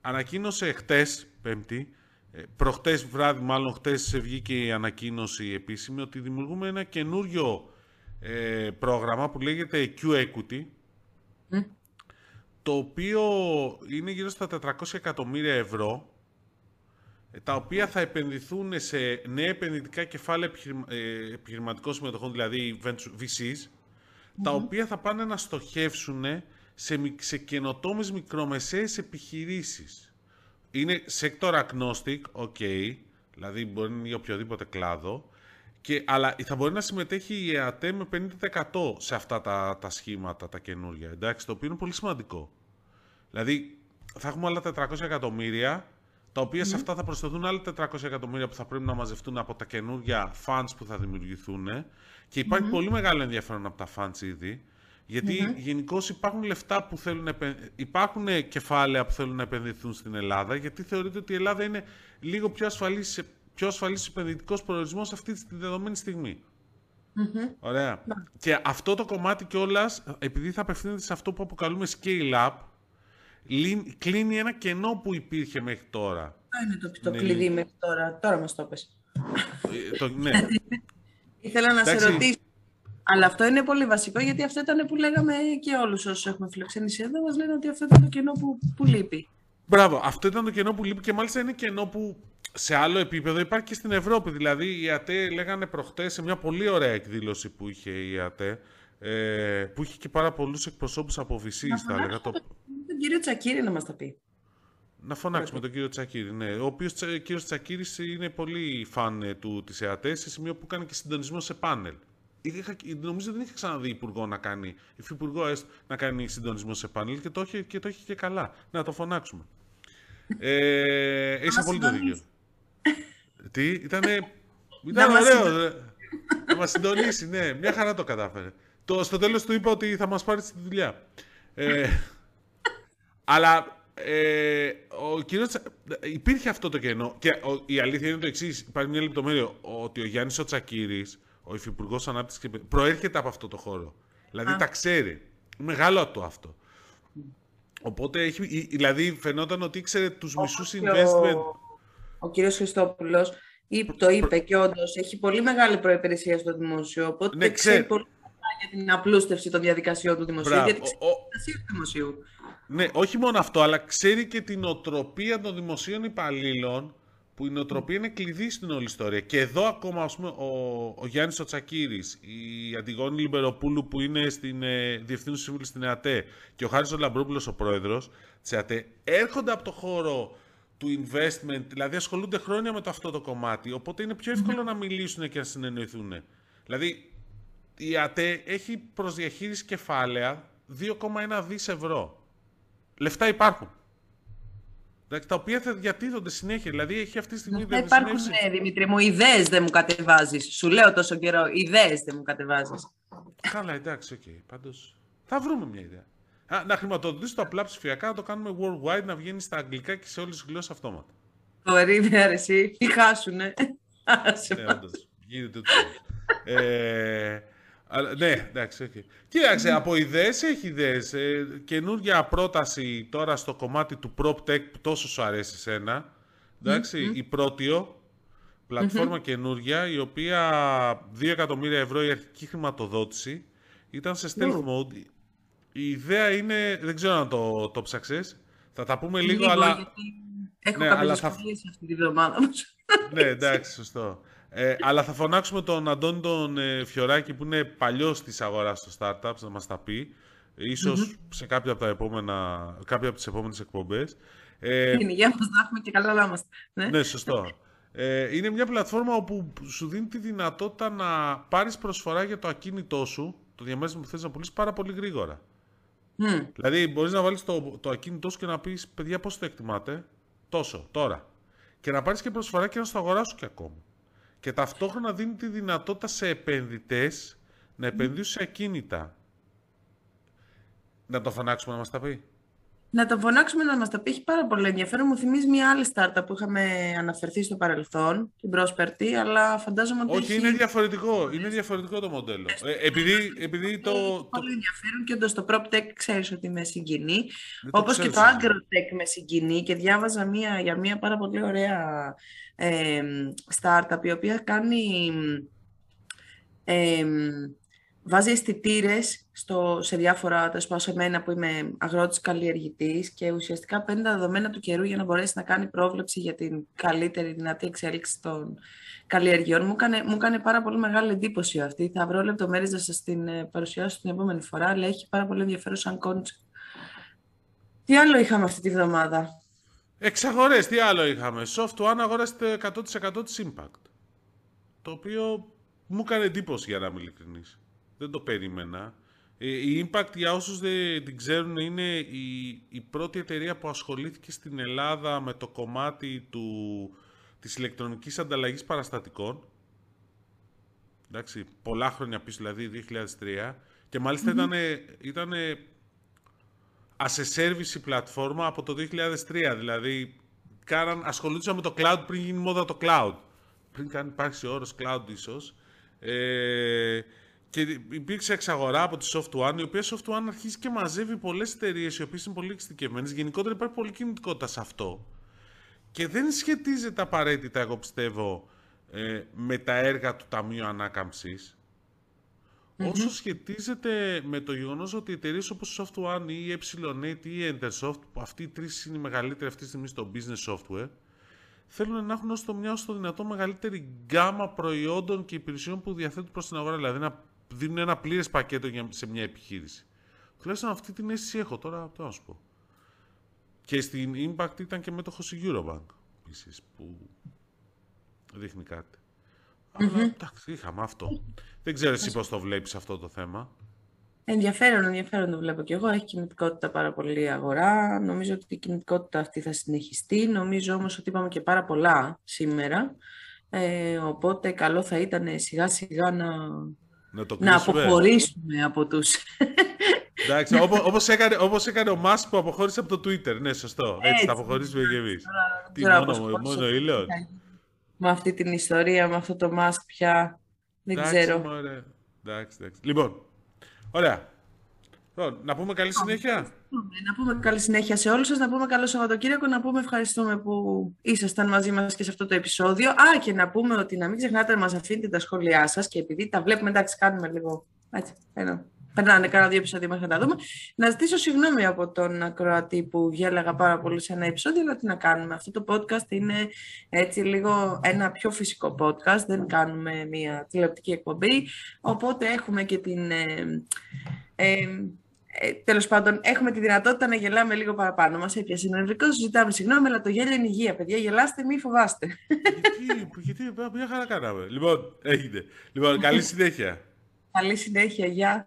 ανακοίνωσε χτες, Πέμπτη, ε, προχτές βράδυ, μάλλον χτες βγήκε η ανακοίνωση επίσημη, ότι δημιουργούμε ένα καινούριο ε, πρόγραμμα που λέγεται Q-Equity, το οποίο είναι γύρω στα 400 εκατομμύρια ευρώ, ε, τα οποία θα επενδυθούν σε νέα επενδυτικά κεφάλαια ε, επιχειρηματικών συμμετοχών, δηλαδή VCs, τα οποία θα πάνε να στοχεύσουν σε, σε καινοτόμες μικρομεσαίες επιχειρήσεις. Είναι sector agnostic, ok, δηλαδή μπορεί να είναι για οποιοδήποτε κλάδο, και, αλλά θα μπορεί να συμμετέχει η ΕΑΤΕ με 50% σε αυτά τα, τα σχήματα, τα καινούργια, εντάξει, το οποίο είναι πολύ σημαντικό. Δηλαδή, θα έχουμε άλλα 400 εκατομμύρια, τα οποία σε αυτά θα προσθεθούν άλλα 400 εκατομμύρια που θα πρέπει να μαζευτούν από τα καινούργια funds που θα δημιουργηθούν. Και υπαρχει πολύ μεγάλο ενδιαφέρον από τα funds ήδη. Γιατί mm-hmm. γενικώ υπάρχουν λεφτά που θέλουν να υπάρχουν κεφάλαια που θέλουν να επενδυθούν στην Ελλάδα, γιατί θεωρείται ότι η Ελλάδα είναι λίγο πιο ασφαλής πιο ασφαλής επενδυτικός προορισμός αυτή τη δεδομένη στιγμή. Mm-hmm. Ωραία. Ναι. Και αυτό το κομμάτι κιόλας, επειδή θα απευθύνεται σε αυτό που αποκαλούμε scale-up, κλείνει ένα κενό που υπήρχε μέχρι τώρα.
Αυτό είναι το, το ναι. κλειδί μέχρι τώρα. Τώρα μας το πες.
Ε, το, ναι.
Ήθελα να σε ρωτήσω. Αλλά αυτό είναι πολύ βασικό, γιατί αυτό ήταν που λέγαμε και όλους όσους έχουμε φιλοξενήσει εδώ, μας λένε ότι αυτό ήταν το κενό που, που λείπει.
Μπράβο, αυτό ήταν το κενό που λείπει και μάλιστα είναι κενό που σε άλλο επίπεδο υπάρχει και στην Ευρώπη. Δηλαδή, η ΑΤΕ λέγανε προχτές σε μια πολύ ωραία εκδήλωση που είχε η ΑΤΕ, ε, που είχε και πάρα πολλούς εκπροσώπους από VC, θα έλεγα.
Το... Τον κύριο Τσακύρη να μας τα πει.
Να φωνάξουμε τον κύριο Τσακύρη, ναι. Ο οποίος κύριος Τσακύρης είναι πολύ φαν ε, του της ΕΑΤΕ, σε σημείο που κάνει και συντονισμό σε πάνελ. Είχα, νομίζω δεν είχε ξαναδεί υπουργό να κάνει, υφυπουργό να κάνει συντονισμό σε πάνελ και το έχει και, το έχει και καλά. Να το φωνάξουμε. Ε, έχει απόλυτο δίκιο. Τι, ήτανε... Ήταν ωραίο. Να μας συντονίσει, ναι. Μια χαρά το κατάφερε. Το, στο τέλος του είπα ότι θα μας πάρει στη δουλειά. Ε, αλλά ε, ο κύριος, υπήρχε αυτό το κενό. Και η αλήθεια είναι το εξής. Υπάρχει μια λεπτομέρεια ότι ο Γιάννης ο Τσακύρης, ο Υφυπουργός Ανάπτυξης προέρχεται από αυτό το χώρο. Δηλαδή τα ξέρει. Μεγάλο το αυτό. Οπότε έχει, δηλαδή φαινόταν ότι ήξερε τους μισούς investment
ο κύριος Χριστόπουλος το είπε και όντως έχει πολύ μεγάλη προϋπηρεσία στο δημόσιο, οπότε ναι, ξέρει πολύ για την απλούστευση των διαδικασιών του δημοσίου, Μπράβο. γιατί ξέρει την του δημοσίου.
Ναι, όχι μόνο αυτό, αλλά ξέρει και την οτροπία των δημοσίων υπαλλήλων, που η νοοτροπία είναι κλειδί στην όλη ιστορία. Και εδώ ακόμα, ας πούμε, ο, ο Γιάννης ο Τσακύρης, η Αντιγόνη Λιμπεροπούλου που είναι στην ε, Διευθύνουσα Σύμβουλη στην ΕΑΤΕ και ο Χάρης ο Λαμπρόπουλος ο πρόεδρος της ΕΑΤΕ, έρχονται από το χώρο του investment, δηλαδή ασχολούνται χρόνια με το αυτό το κομμάτι, οπότε είναι πιο εύκολο να μιλήσουν και να συνεννοηθούν. Δηλαδή, η ΕΑΤΕ έχει προς διαχείριση κεφάλαια 2,1 δις ευρώ. Λεφτά υπάρχουν. Τα οποία θα διατίθονται συνέχεια. Δηλαδή έχει αυτή τη στιγμή.
Δεν υπάρχουν, ναι, Δημήτρη μου, ιδέες δεν μου κατεβάζεις. Σου λέω τόσο καιρό, ιδέες δεν μου κατεβάζεις.
Καλά, εντάξει, ok. Okay. Πάντως θα βρούμε μια ιδέα να χρηματοδοτήσει το απλά ψηφιακά, να το κάνουμε worldwide, να βγαίνει στα αγγλικά και σε όλες τις γλώσσες αυτόματα.
Ωραία, αρέσει. Τι χάσουνε.
ναι, όντως. Γίνεται το ε, ναι, εντάξει, okay. Κοίταξε, από ιδέες έχει ιδέες. Ε, καινούργια πρόταση τώρα στο κομμάτι του PropTech που τόσο σου αρέσει εσένα. Εντάξει, η Πρότιο, πλατφόρμα mm-hmm. καινούργια, η οποία 2 εκατομμύρια ευρώ η αρχική χρηματοδότηση ήταν σε stealth mode η ιδέα είναι, δεν ξέρω αν το, το ψάξες, θα τα πούμε λίγο, αλλά...
Γιατί έχω ναι, κάποιες θα... αυτή τη βδομάδα όμως.
ναι, εντάξει, σωστό. Ε, αλλά θα φωνάξουμε τον Αντώνη τον ε, Φιωράκη που είναι παλιός της αγοράς στο startups να μας τα πει. Ίσως mm-hmm. σε κάποια από, τα επόμενα, κάποια από τις επόμενες εκπομπές.
Ε, είναι, για μας να έχουμε και καλά να είμαστε.
Ναι, ναι σωστό. Ε, είναι μια πλατφόρμα όπου σου δίνει τη δυνατότητα να πάρεις προσφορά για το ακίνητό σου, το διαμέρισμα που θες να πουλήσεις πάρα πολύ γρήγορα. Mm. Δηλαδή μπορείς να βάλεις το, το ακίνητός σου και να πεις παιδιά πώς το εκτιμάτε, τόσο, τώρα. Και να πάρεις και προσφορά και να στο αγοράσουν και ακόμα. Και ταυτόχρονα δίνει τη δυνατότητα σε επενδυτές να επενδύσουν σε ακίνητα. Να το φωνάξουμε να μας τα πει.
Να το φωνάξουμε να μας τα πει. Έχει πάρα πολύ ενδιαφέρον. Μου θυμίζει μια άλλη startup που είχαμε αναφερθεί στο παρελθόν, την Prosperity, αλλά φαντάζομαι ότι.
Όχι,
έχει...
είναι διαφορετικό. Είναι διαφορετικό το μοντέλο. Ε, επειδή, επειδή το. Έχει
πολύ ενδιαφέρον και όντως το PropTech ξέρεις ότι με συγκινεί. Όπως και το AgroTech με συγκινεί και διάβαζα μια, για μια πάρα πολύ ωραία ε, startup η οποία κάνει. Ε, βάζει αισθητήρες σε διάφορα, τέλο σε μένα που είμαι αγρότης καλλιεργητής και ουσιαστικά παίρνει τα δεδομένα του καιρού για να μπορέσει να κάνει πρόβλεψη για την καλύτερη δυνατή εξέλιξη των καλλιεργειών. Μου έκανε, μου έκανε πάρα πολύ μεγάλη εντύπωση αυτή. Θα βρω λεπτομέρειες να σας την ε, παρουσιάσω την επόμενη φορά, αλλά έχει πάρα πολύ ενδιαφέρον σαν κόντσεπτ. Τι άλλο είχαμε αυτή τη βδομάδα;
Εξαγορές, τι άλλο είχαμε; Soft One αγοράσετε 100% της Impact. Το οποίο μου έκανε εντύπωση για να είμαι ειλικρινής δεν το περίμενα. Ε, η Impact, για όσους δεν την ξέρουν, είναι η, η πρώτη εταιρεία που ασχολήθηκε στην Ελλάδα με το κομμάτι του, της ηλεκτρονικής ανταλλαγής παραστατικών. Εντάξει, πολλά χρόνια πίσω, δηλαδή 2003. Και μάλιστα mm-hmm. ήταν, ήταν as a service πλατφόρμα από το 2003. Δηλαδή, κάναν, ασχολούνταν με το cloud πριν γίνει μόδα το cloud. Πριν καν υπάρξει ο όρος cloud ίσως. Ε, και υπήρξε εξαγορά από τη Soft One, η οποία Soft One αρχίζει και μαζεύει πολλές εταιρείες οι οποίες είναι πολύ εξειδικευμένες. Γενικότερα υπάρχει πολλή κινητικότητα σε αυτό. Και δεν σχετίζεται απαραίτητα, εγώ πιστεύω, ε, με τα έργα του Ταμείου Ανάκαμψης. Όσο σχετίζεται με το γεγονός ότι εταιρείες όπως η Soft One ή η Epsilon ή η Entersoft, που αυτοί οι τρεις είναι οι μεγαλύτεροι αυτή τη στιγμή στο business software, θέλουν να έχουν όσο το μια όσο το δυνατό μεγαλύτερη γκάμα προϊόντων και υπηρεσιών που διαθέτουν προς την αγορά. Δηλαδή να δίνουν ένα πλήρες πακέτο για, σε μια επιχείρηση. Τουλάχιστον αυτή την αίσθηση έχω τώρα, τι να σου πω. Και στην Impact ήταν και μέτοχος η Eurobank, επίσης, που δείχνει κάτι. Αλλά εντάξει, είχαμε αυτό. Δεν ξέρω εσύ πώς το βλέπεις αυτό το θέμα.
Ενδιαφέρον, ενδιαφέρον το βλέπω και εγώ. Έχει κινητικότητα πάρα πολύ αγορά. Νομίζω ότι η κινητικότητα αυτή θα συνεχιστεί. Νομίζω όμως ότι είπαμε και πάρα πολλά σήμερα. Ε, οπότε καλό θα ήταν σιγά σιγά να
να, το
να αποχωρήσουμε από τους...
Εντάξει, όπως, όπως, έκανε, όπως έκανε ο Μάσκ που αποχώρησε από το Twitter. Ναι, σωστό. Έτσι, Έτσι θα αποχωρήσουμε και εμείς. Τι, μόνο, μόνο ήλιο.
Με αυτή την ιστορία, με αυτό το Μάσκ πια, δεν εντάξει, ξέρω.
Μωρέ. Εντάξει, εντάξει. Λοιπόν, ωραία. Λοιπόν, να πούμε καλή συνέχεια.
Να πούμε καλή συνέχεια σε όλους σας, να πούμε καλό Σαββατοκύριακο, να πούμε ευχαριστούμε που ήσασταν μαζί μας και σε αυτό το επεισόδιο. Α, και να πούμε ότι να μην ξεχνάτε να μας αφήνετε τα σχόλιά σας και επειδή τα βλέπουμε, εντάξει, κάνουμε λίγο, έτσι, ένα, περνάνε κάνα δύο επεισόδια μέχρι να τα δούμε. Να ζητήσω συγγνώμη από τον ακροατή που γέλαγα πάρα πολύ σε ένα επεισόδιο, αλλά τι να κάνουμε. Αυτό το podcast είναι έτσι λίγο ένα πιο φυσικό podcast, δεν κάνουμε μια τηλεοπτική εκπομπή, οπότε έχουμε και την... Ε, ε, ε, τέλος πάντων, έχουμε τη δυνατότητα να γελάμε λίγο παραπάνω. Μας έπιασε νευρικός, ζητάμε συγγνώμη, αλλά το γέλιο είναι υγεία, παιδιά. Γελάστε, μη φοβάστε.
Γιατί, γιατί, μια χαρά κάναμε. Λοιπόν, έχετε. Λοιπόν, καλή συνέχεια.
Καλή συνέχεια, γεια.